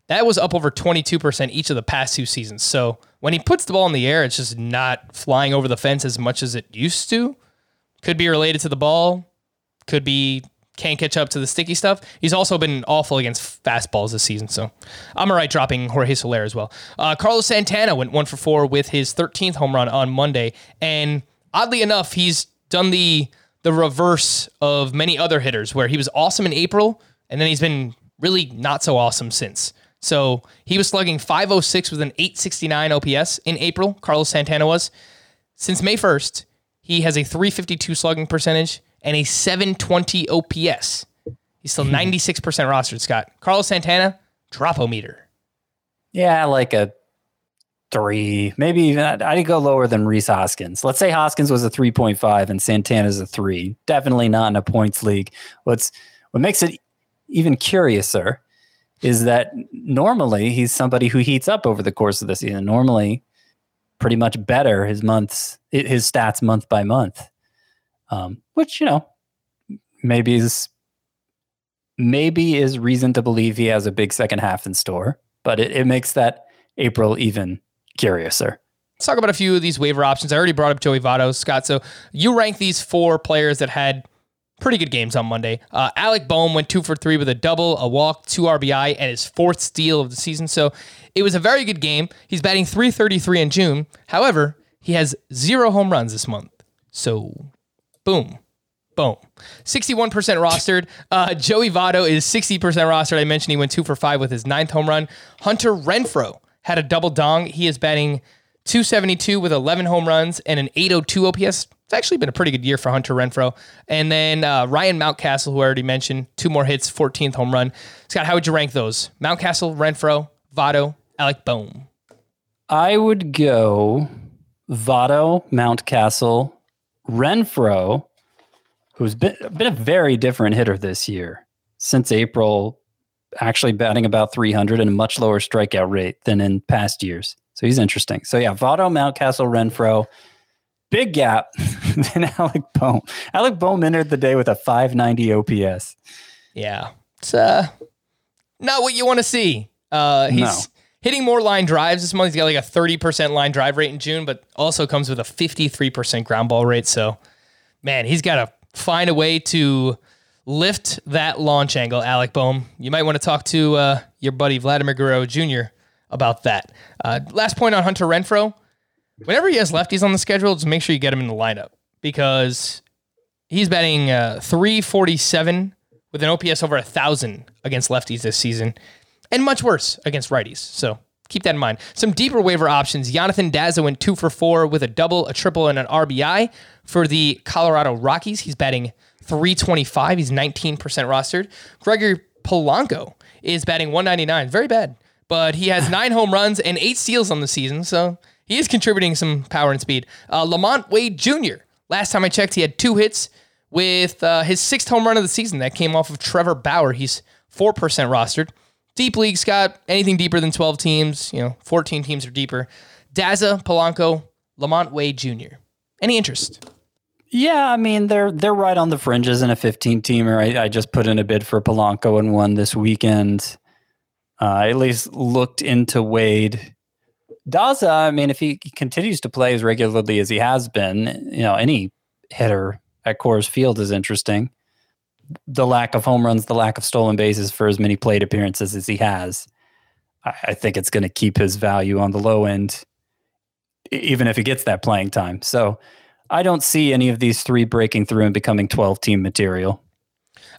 That was up over 22% each of the past two seasons. So when he puts the ball in the air, it's just not flying over the fence as much as it used to. Could be related to the ball, could be can't catch up to the sticky stuff. He's also been awful against fastballs this season, so I'm all right dropping Jorge Soler as well. Uh, Carlos Santana went one for four with his 13th home run on Monday, and oddly enough, he's done the the reverse of many other hitters, where he was awesome in April, and then he's been really not so awesome since. So he was slugging 506 with an 869 OPS in April. Carlos Santana was. Since May 1st, he has a 352 slugging percentage and a 720 OPS. He's still 96% rostered, Scott. Carlos Santana, drop-o-meter. Yeah, like a three, maybe even I'd go lower than Rhys Hoskins. Let's say Hoskins was a 3.5 and Santana's a three. Definitely not in a points league. What's what makes it even curiouser is that normally he's somebody who heats up over the course of the season. Normally, pretty much better his months, his stats month by month, um, which you know maybe is maybe is reason to believe he has a big second half in store. But it, it makes that April even curiouser. Let's talk about a few of these waiver options. I already brought up Joey Votto, Scott. So you rank these four players that had pretty good games on Monday. Uh, Alec Boehm went two for three with a double, a walk, two RBI, and his fourth steal of the season. So it was a very good game. He's batting 333 in June. However, he has zero home runs this month. So boom. Boom. 61% rostered. Uh, Joey Votto is 60% rostered. I mentioned he went two for five with his ninth home run. Hunter Renfroe had a double dong. He is batting 272 with 11 home runs and an 802 OPS. It's actually been a pretty good year for Hunter Renfroe. And then uh, Ryan Mountcastle, who I already mentioned, two more hits, 14th home run. Scott, how would you rank those? Mountcastle, Renfroe, Votto, Alec Boehm. I would go Votto, Mountcastle, Renfroe, who's been, been a very different hitter this year since April, actually batting about 300 and a much lower strikeout rate than in past years. So he's interesting. So yeah, Votto, Mountcastle, Renfroe, big gap than Alec Boehm. Alec Boehm entered the day with a 590 OPS. Yeah. It's uh, not what you want to see. Uh, he's No. Hitting more line drives this month. He's got like a 30% line drive rate in June, but also comes with a 53% ground ball rate. So, man, he's got to find a way to lift that launch angle, Alec Boehm. You might want to talk to uh, your buddy Vladimir Guerrero Jr. about that. Uh, last point on Hunter Renfroe. Whenever he has lefties on the schedule, just make sure you get him in the lineup because he's batting uh, 347 with an OPS over a thousand against lefties this season, and much worse against righties. So keep that in mind. Some deeper waiver options. Jonathan Daza went two for four with a double, a triple, and an RBI for the Colorado Rockies. He's batting 325. He's 19% rostered. Gregory Polanco is batting 199. Very bad, but he has nine home runs and eight steals on the season. So he is contributing some power and speed. Uh, LaMonte Wade Jr. Last time I checked, he had two hits with uh, his sixth home run of the season. That came off of Trevor Bauer. He's 4% rostered. Deep league, Scott, anything deeper than 12 teams, you know, 14 teams or deeper. Daza, Polanco, LaMonte Wade Jr. Any interest? Yeah, I mean they're they're right on the fringes in a 15 teamer. I, I just put in a bid for Polanco and won this weekend. Uh, at least looked into Wade. Daza, I mean, if he continues to play as regularly as he has been, you know, any hitter at Coors Field is interesting. The lack of home runs, the lack of stolen bases for as many plate appearances as he has, I, I think it's going to keep his value on the low end, even if he gets that playing time. So I don't see any of these three breaking through and becoming 12 team material.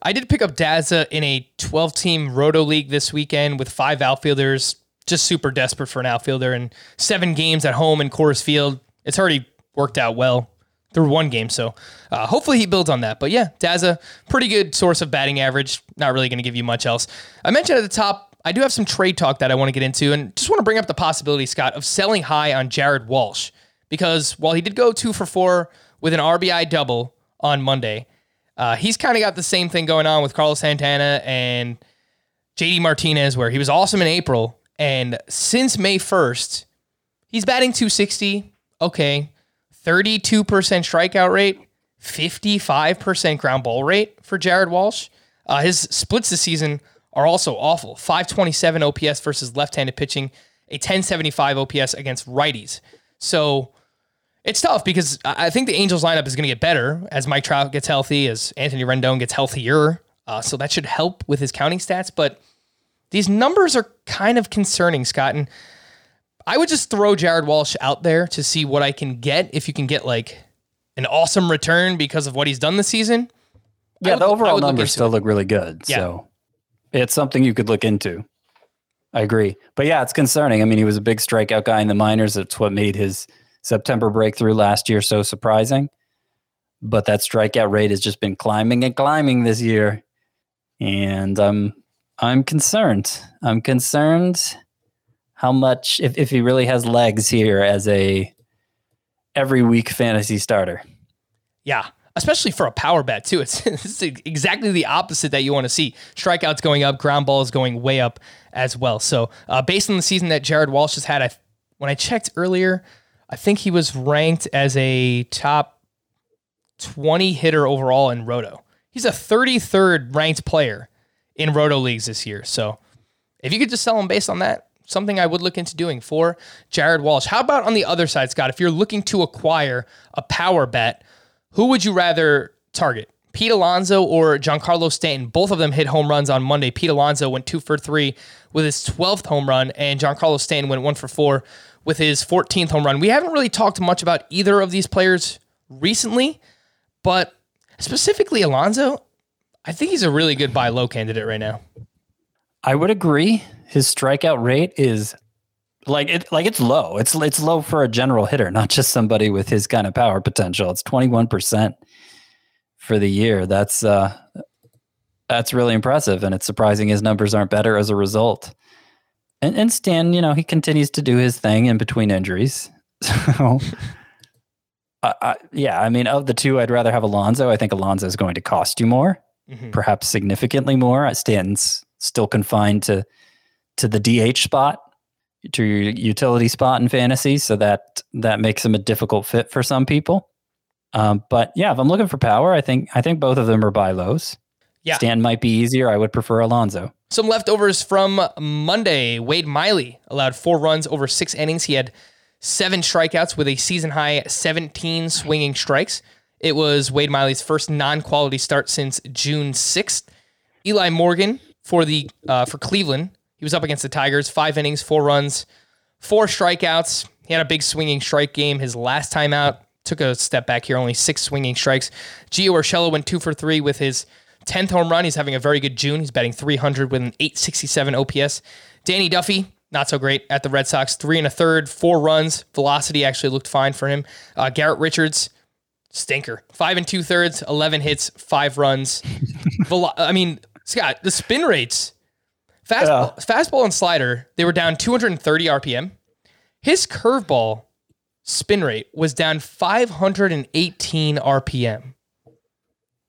I did pick up Daza in a 12 team roto league this weekend with five outfielders, just super desperate for an outfielder and seven games at home in Coors Field. It's already worked out well through one game. So uh, hopefully he builds on that. But yeah, Daza, pretty good source of batting average. Not really going to give you much else. I mentioned at the top, I do have some trade talk that I want to get into and just want to bring up the possibility, Scott, of selling high on Jared Walsh. Because while he did go two for four with an RBI double on Monday, uh, he's kind of got the same thing going on with Carlos Santana and JD Martinez, where he was awesome in April. And since May 1st, he's batting 260. Okay. 32% strikeout rate, 55% ground ball rate for Jared Walsh. Uh, his splits this season are also awful 527 OPS versus left handed pitching, a 1075 OPS against righties. So it's tough because I think the Angels lineup is going to get better as Mike Trout gets healthy, as Anthony Rendon gets healthier. Uh, so that should help with his counting stats. But these numbers are kind of concerning, Scott. And I would just throw Jared Walsh out there to see what I can get. If you can get like an awesome return because of what he's done this season. Yeah, would- the overall numbers still it. look really good. Yeah. So it's something you could look into. I agree. But yeah, it's concerning. I mean, he was a big strikeout guy in the minors. It's what made his September breakthrough last year so surprising. But that strikeout rate has just been climbing and climbing this year. And I'm I'm concerned. I'm concerned how much if, if he really has legs here as a every week fantasy starter. Yeah, especially for a power bat too. It's, it's exactly the opposite that you want to see. Strikeouts going up, ground balls going way up as well. So uh, based on the season that Jared Walsh has had, I when I checked earlier, I think he was ranked as a top 20 hitter overall in Roto. He's a 33rd ranked player in Roto leagues this year. So if you could just sell him based on that, something I would look into doing for Jared Walsh. How about on the other side, Scott? If you're looking to acquire a power bet, who would you rather target? Pete Alonso or Giancarlo Stanton? Both of them hit home runs on Monday. Pete Alonso went two for three with his 12th home run, and Giancarlo Stanton went one for four with his 14th home run. We haven't really talked much about either of these players recently, but specifically Alonso, I think he's a really good buy low candidate right now. I would agree. His strikeout rate is like it like it's low. It's it's low for a general hitter, not just somebody with his kind of power potential. It's 21% for the year. That's uh that's really impressive and it's surprising his numbers aren't better as a result. And and Stan, you know, he continues to do his thing in between injuries. So I, I, yeah, I mean, of the two, I'd rather have Alonso. I think Alonso is going to cost you more, perhaps significantly more. Stan's still confined to to the DH spot, to your utility spot in fantasy, so that that makes him a difficult fit for some people. Um, but yeah, if I'm looking for power, I think I think both of them are buy lows. Yeah. Stan might be easier. I would prefer Alonso. Some leftovers from Monday. Wade Miley allowed four runs over six innings. He had seven strikeouts with a season high 17 swinging strikes. It was Wade Miley's first non-quality start since June 6th. Eli Morgan for the uh, for Cleveland. He was up against the Tigers, five innings, four runs, four strikeouts. He had a big swinging strike game his last time out. Took a step back here, only six swinging strikes. Gio Urshela went two for three with his 10th home run. He's having a very good June. He's batting 300 with an 867 OPS. Danny Duffy, not so great at the Red Sox. Three and a third, four runs. Velocity actually looked fine for him. Uh, Garrett Richards, stinker. Five and two thirds, 11 hits, five runs. Velo- I mean, Scott, the spin rates, fastball, fastball and slider, they were down 230 RPM. His curveball spin rate was down 518 RPM.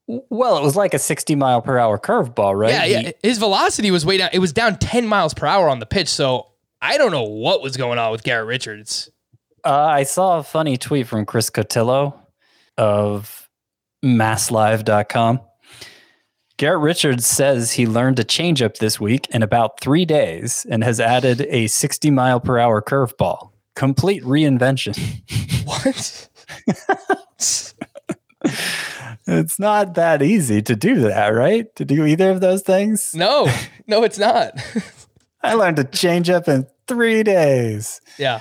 Well, it was like a 60 mile per hour curveball, right? Yeah, yeah. His velocity was way down. It was down 10 miles per hour on the pitch. So I don't know what was going on with Garrett Richards. Uh, I saw a funny tweet from Chris Cotillo of masslive.com. Garrett Richards says he learned a changeup this week in about three days and has added a 60 mile per hour curveball. Complete reinvention. What? It's not that easy to do that, right? To do either of those things. no, no, it's not. I learned to change up in three days. yeah.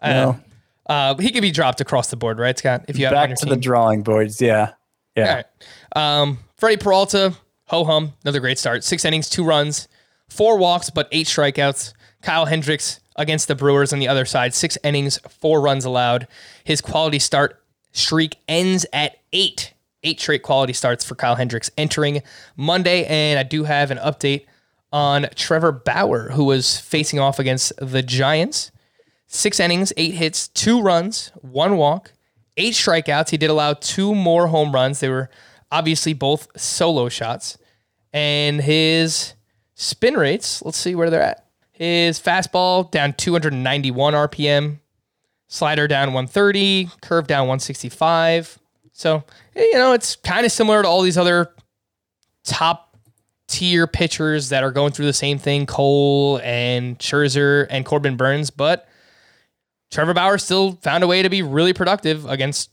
I You know. know, Uh, he could be dropped across the board, right, Scott? If you have back to team. the drawing boards. Yeah. Yeah. All right. Um, Freddie Peralta, ho hum, another great start. Six innings, two runs, four walks, but eight strikeouts. Kyle Hendricks against the Brewers on the other side, six innings, four runs allowed. His quality start streak ends at eight. Eight straight quality starts for Kyle Hendricks entering Monday. And I do have an update on Trevor Bauer, who was facing off against the Giants. Six innings, eight hits, two runs, one walk, eight strikeouts. He did allow two more home runs. They were obviously both solo shots. And his spin rates, let's see where they're at. His fastball down 291 RPM, slider down 130, curve down 165. So, eh, you know, it's kind of similar to all these other top tier pitchers that are going through the same thing Cole and Scherzer and Corbin Burnes, but Trevor Bauer still found a way to be really productive against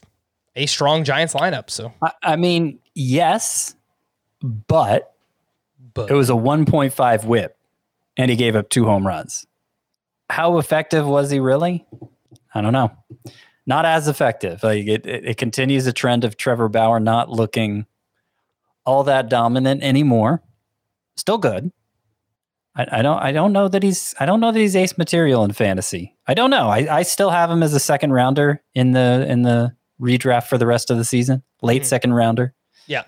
a strong Giants lineup. So, I, I mean, yes, but but it was a 1.5 whip and he gave up two home runs. How effective was he really? I don't know. Not as effective. Like it, it, it continues a trend of Trevor Bauer not looking all that dominant anymore. Still good. I, I don't I don't know that he's I don't know that he's ace material in fantasy. I don't know. I, I still have him as a second rounder in the in the redraft for the rest of the season. Late hmm. second rounder. Yeah.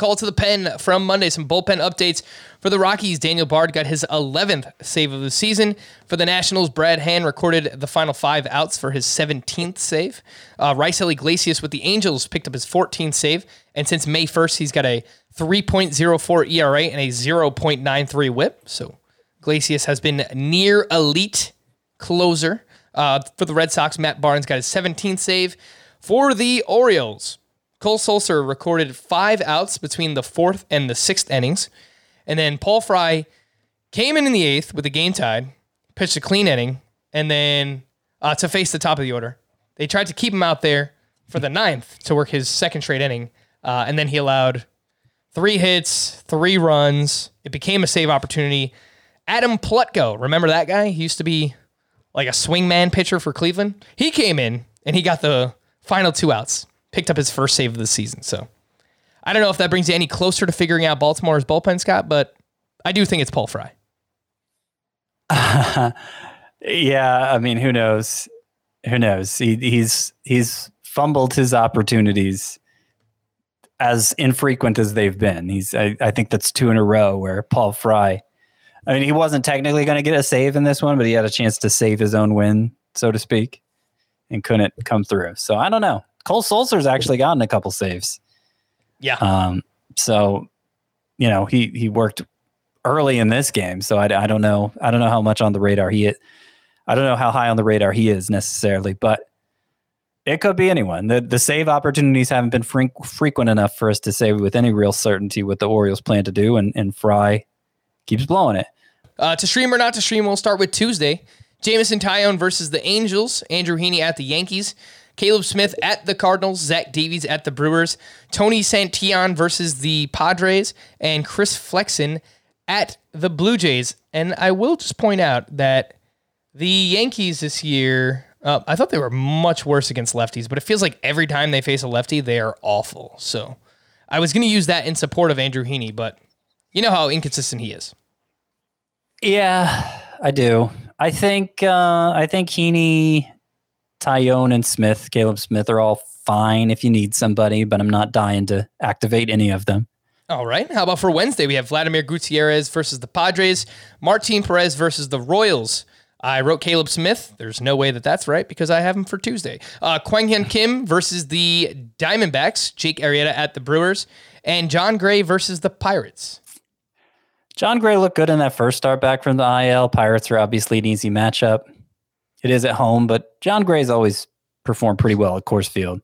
Call to the pen from Monday. Some bullpen updates for the Rockies. Daniel Bard got his 11th save of the season. For the Nationals, Brad Hand recorded the final five outs for his 17th save. Uh, Raisel Iglesias with the Angels picked up his 14th save. And since May 1st, he's got a 3.04 ERA and a 0.93 whip. So Iglesias has been near elite closer. Uh, for the Red Sox, Matt Barnes got his 17th save. For the Orioles, Cole Sulser recorded five outs between the fourth and the sixth innings. And then Paul Fry came in in the eighth with the game tied, pitched a clean inning, and then uh, to face the top of the order. They tried to keep him out there for the ninth to work his second straight inning. Uh, and then he allowed three hits, three runs. It became a save opportunity. Adam Plutko, remember that guy? He used to be like a swingman pitcher for Cleveland. He came in and he got the final two outs, picked up his first save of the season. So I don't know if that brings you any closer to figuring out Baltimore's bullpen, Scott, but I do think it's Paul Fry. Yeah, I mean, who knows? Who knows? He, he's he's fumbled his opportunities as infrequent as they've been. He's I, I think that's two in a row where Paul Fry. I mean, he wasn't technically going to get a save in this one, but he had a chance to save his own win, so to speak, and couldn't come through. So I don't know. Cole Sulser's actually gotten a couple saves. Yeah. Um, so, you know, he he worked early in this game, so I, I don't know. I don't know how much on the radar he. I don't know how high on the radar he is necessarily, but it could be anyone. The the save opportunities haven't been fre- frequent enough for us to say with any real certainty what the Orioles plan to do, and and Fry keeps blowing it. Uh, to stream or not to stream, we'll start with Tuesday. Jameson Taillon versus the Angels. Andrew Heaney at the Yankees. Caleb Smith at the Cardinals. Zach Davies at the Brewers. Tony Santillan versus the Padres. And Chris Flexen at the Blue Jays. And I will just point out that the Yankees this year, uh, I thought they were much worse against lefties, but it feels like every time they face a lefty, they are awful. So I was going to use that in support of Andrew Heaney, but you know how inconsistent he is. Yeah, I do. I think uh, I think Heaney, Taillon, and Smith, Caleb Smith, are all fine if you need somebody, but I'm not dying to activate any of them. All right. How about for Wednesday? We have Vladimir Gutierrez versus the Padres, Martin Perez versus the Royals. I wrote Caleb Smith. There's no way that that's right because I have him for Tuesday. Uh, Kwang Hyun Kim versus the Diamondbacks, Jake Arrieta at the Brewers, and Jon Gray versus the Pirates. Jon Gray looked good in that first start back from the IL. Pirates are obviously an easy matchup. It is at home, but Jon Gray's always performed pretty well at Coors Field.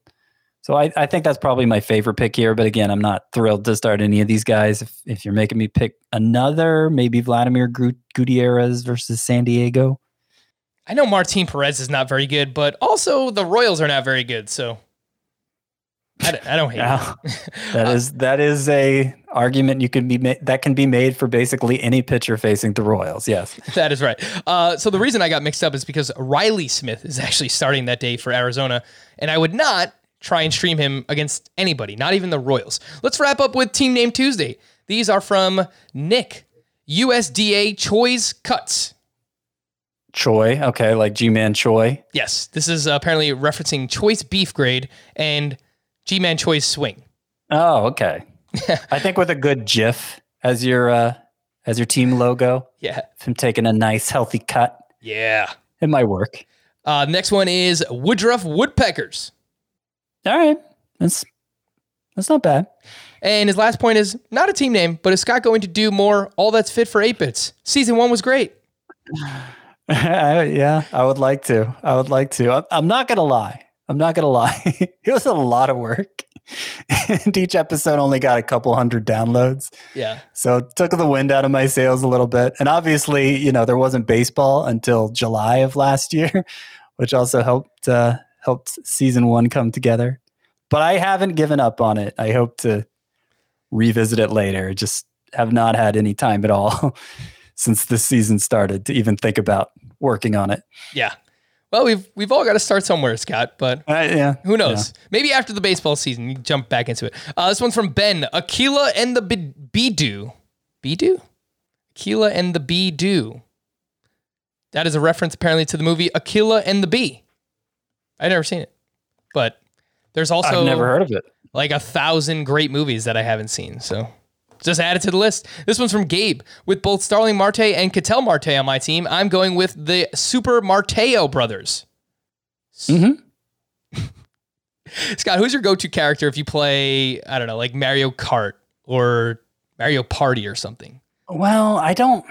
So I, I think that's probably my favorite pick here. But again, I'm not thrilled to start any of these guys. If, if you're making me pick another, maybe Vladimir Gutierrez versus San Diego. I know Martin Perez is not very good, but also the Royals are not very good. So I don't, I don't hate that is that is a argument you can be ma- that can be made for basically any pitcher facing the Royals. Yes. That is right. Uh, so the reason I got mixed up is because Riley Smith is actually starting that day for Arizona, and I would not try and stream him against anybody, not even the Royals. Let's wrap up with Team Name Tuesday. These are from Nick, USDA Choi's Cuts. Choi, okay, like Ji-Man Choi. Yes, this is apparently referencing Choice Beef Grade and Ji-Man Choi's Swing. Oh, okay. I think with a good GIF as your uh, as your team logo, Yeah, him taking a nice healthy cut, yeah. it might work. Uh, next one is Woodruff Woodpeckers. All right, that's that's not bad. And his last point is not a team name, but is Scott going to do more All That's Fit for 8 Bits? Season one was great. I- yeah, I would like to. I would like to. I'm, I'm not gonna lie. I'm not gonna lie. it was a lot of work, and each episode only got a couple hundred downloads. Yeah. So it took the wind out of my sails a little bit. And obviously, you know, there wasn't baseball until July of last year, which also helped uh, helped season one come together. But I haven't given up on it. I hope to revisit it later. Just have not had any time at all since this season started to even think about working on it. Yeah. Well, we've we've all got to start somewhere, Scott, but Uh, yeah. who knows? Maybe after the baseball season, you jump back into it. Uh, this one's from Ben. Akeelah and the Be- Beedoo. Beedoo? Akeelah and the Beedoo. That is a reference apparently to the movie Akeelah and the Bee. I've never seen it. But there's also I've never heard of it. like a thousand great movies that I haven't seen. So just add it to the list. This one's from Gabe. With both Starling Marte and Ketel Marte on my team, I'm going with the Super Marteo brothers. Mhm. Scott, who's your go-to character if you play, I don't know, like Mario Kart or Mario Party or something? Well, I don't.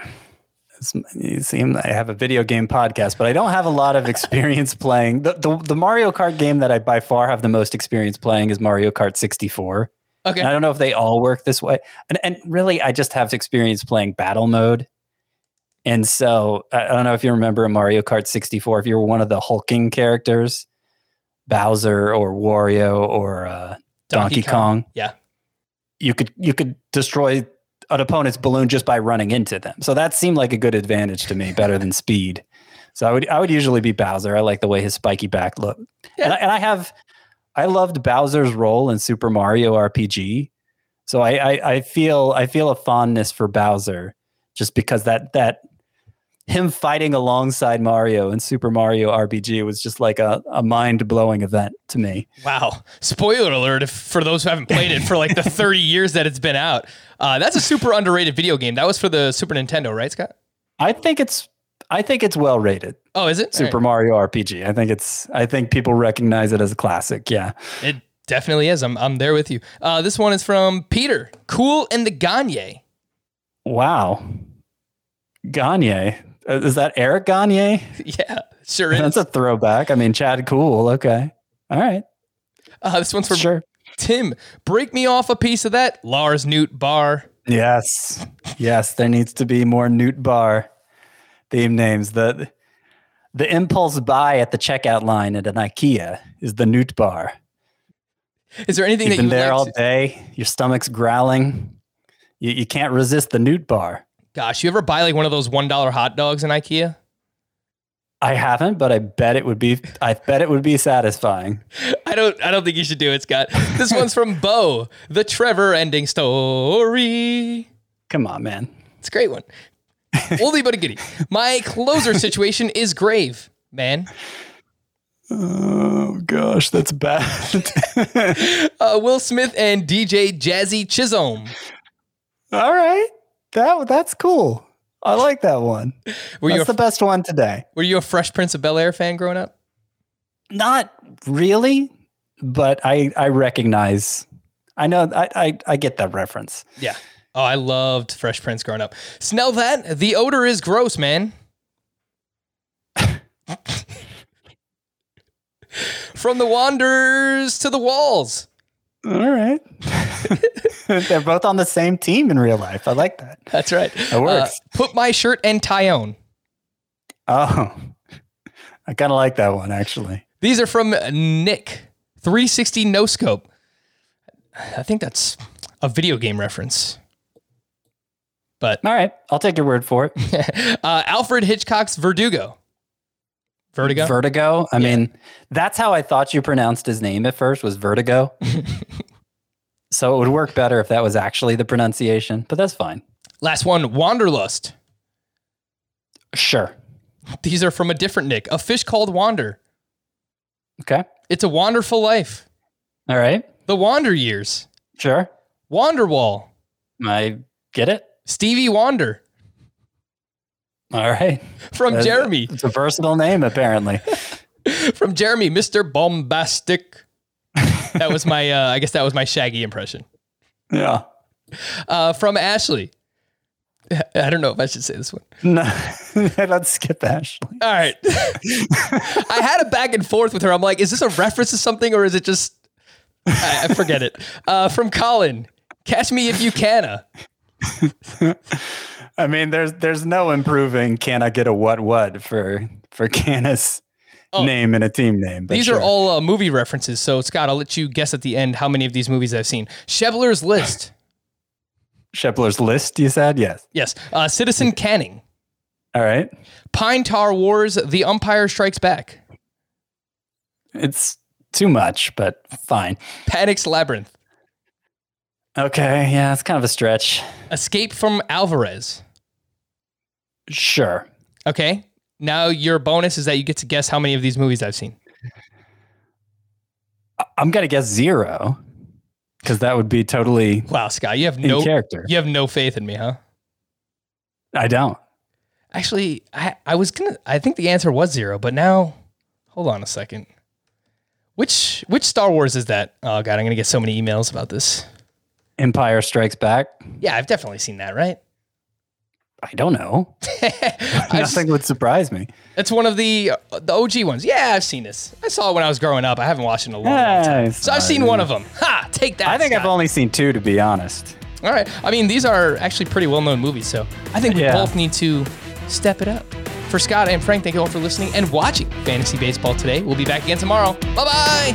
You seem I have a video game podcast, but I don't have a lot of experience playing. The, the the Mario Kart game that I by far have the most experience playing is Mario Kart 64. Okay. And I don't know if they all work this way. And and really, I just have experience playing battle mode. And so I don't know if you remember in Mario Kart 64, if you were one of the hulking characters, Bowser or Wario or uh, Donkey, Kong Yeah. you could you could destroy an opponent's balloon just by running into them. So that seemed like a good advantage to me, better than speed. So I would I would usually be Bowser. I like the way his spiky back looked. And, I, and I have I loved Bowser's role in Super Mario RPG. So I, I I feel I feel a fondness for Bowser just because that that him fighting alongside Mario in Super Mario RPG was just like a, a mind blowing event to me. Wow. Spoiler alert if, for those who haven't played it for like the 30 years that it's been out. Uh, that's a super underrated video game. That was for the Super Nintendo, right, Scott? I think it's I think it's well rated. Oh, is it? Super Mario RPG. I think it's I think people recognize it as a classic. Yeah. It definitely is. I'm, I'm there with you. Uh, this one is from Peter. Cool and the Gagne. Wow. Gagne. Uh, Is that Eric Gagne? Yeah, sure is. That's a throwback. I mean, Chad Cool. Okay. All right. Uh, this one's from Sure. Tim. Break me off a piece of that. Lars Nootbaar. Yes. Yes. There needs to be more Newt Bar theme names. The the impulse buy at the checkout line at an IKEA is the Newt Bar. Is there anything You've that you been would there all to- day. Your stomach's growling. You, you can't resist the Newt Bar. Gosh, you ever buy like one of those one dollar hot dogs in IKEA? I haven't, but I bet it would be. I bet it would be satisfying. I don't. I don't think you should do it, Scott. This one's from Bo. The Trevor ending story. Come on, man. It's a great one. Oldie but a goodie. My closer situation is grave, man. Oh gosh, that's bad. Uh, Will Smith and DJ Jazzy Chisholm. All right, that that's cool. I like that one. Were you That's a, the best one today. were you a Fresh Prince of Bel Air fan growing up? Not really, but I I recognize. I know. I I, I get that reference. Yeah. Oh, I loved Fresh Prince growing up. Smell that? The odor is gross, man. From the Wanderers to the Walls. All right. They're both on the same team in real life. I like that. That's right. That works. Uh, put my shirt and Taillon. Oh, I kind of like that one actually. These are from Nick. 360 No Scope. I think that's a video game reference. But All right, I'll take your word for it. uh, Alfred Hitchcock's Verdugo. Vertigo. Vertigo. I mean, that's how I thought you pronounced his name at first was Vertigo. so it would work better if that was actually the pronunciation, but that's fine. Last one, Wanderlust. Sure. These are from a different Nick. A fish called Wander. Okay. It's a wonderful life. All right. The Wander Years. Sure. Wanderwall. I get it. Stevie Wander. All right. From That's- Jeremy. It's a versatile name, apparently. From Jeremy, Mr. Bombastic. That was my, uh, I guess that was my Shaggy impression. yeah. Uh, from Ashley. I don't know if I should say this one. No, let's skip Ashley. All right. I had a back and forth with her. I'm like, is this a reference to something or is it just, I, I forget it. Uh, from Colin, catch me if you canna. I mean, there's there's no improving. Can I get a what what for for Canis name and a team name? These sure. are all uh, movie references. So, Scott, I'll let you guess at the end how many of these movies I've seen. Chevler's List. Shepler's list. You said yes. Yes. Uh, Citizen Canning. All right. Pine Tar Wars. The Umpire Strikes Back. It's too much, but fine. Panic's Labyrinth. Okay. Yeah, it's kind of a stretch. Escape from Alvarez. Sure. Okay. Now, your bonus is that you get to guess how many of these movies I've seen. I'm gonna guess zero because that would be totally Wow, Scott, you have no character. You have no faith in me, huh? I don't. Actually, I, I was gonna. I think the answer was zero, but now, hold on a second. Which which Star Wars is that? Oh god, I'm gonna get so many emails about this. Empire Strikes Back. Yeah, I've definitely seen that, right? I don't know. Nothing would surprise me. It's one of the uh, the OG ones. Yeah, I've seen this. I saw it when I was growing up. I haven't watched it in a long, long time. So I've seen one of them. Ha! Take that. I think I've only seen two, to be honest. All right. I mean, these are actually pretty well known movies, so I think we Yeah. both need to step it up. For Scott and Frank, thank you all for listening and watching Fantasy Baseball today. We'll be back again tomorrow. Bye bye.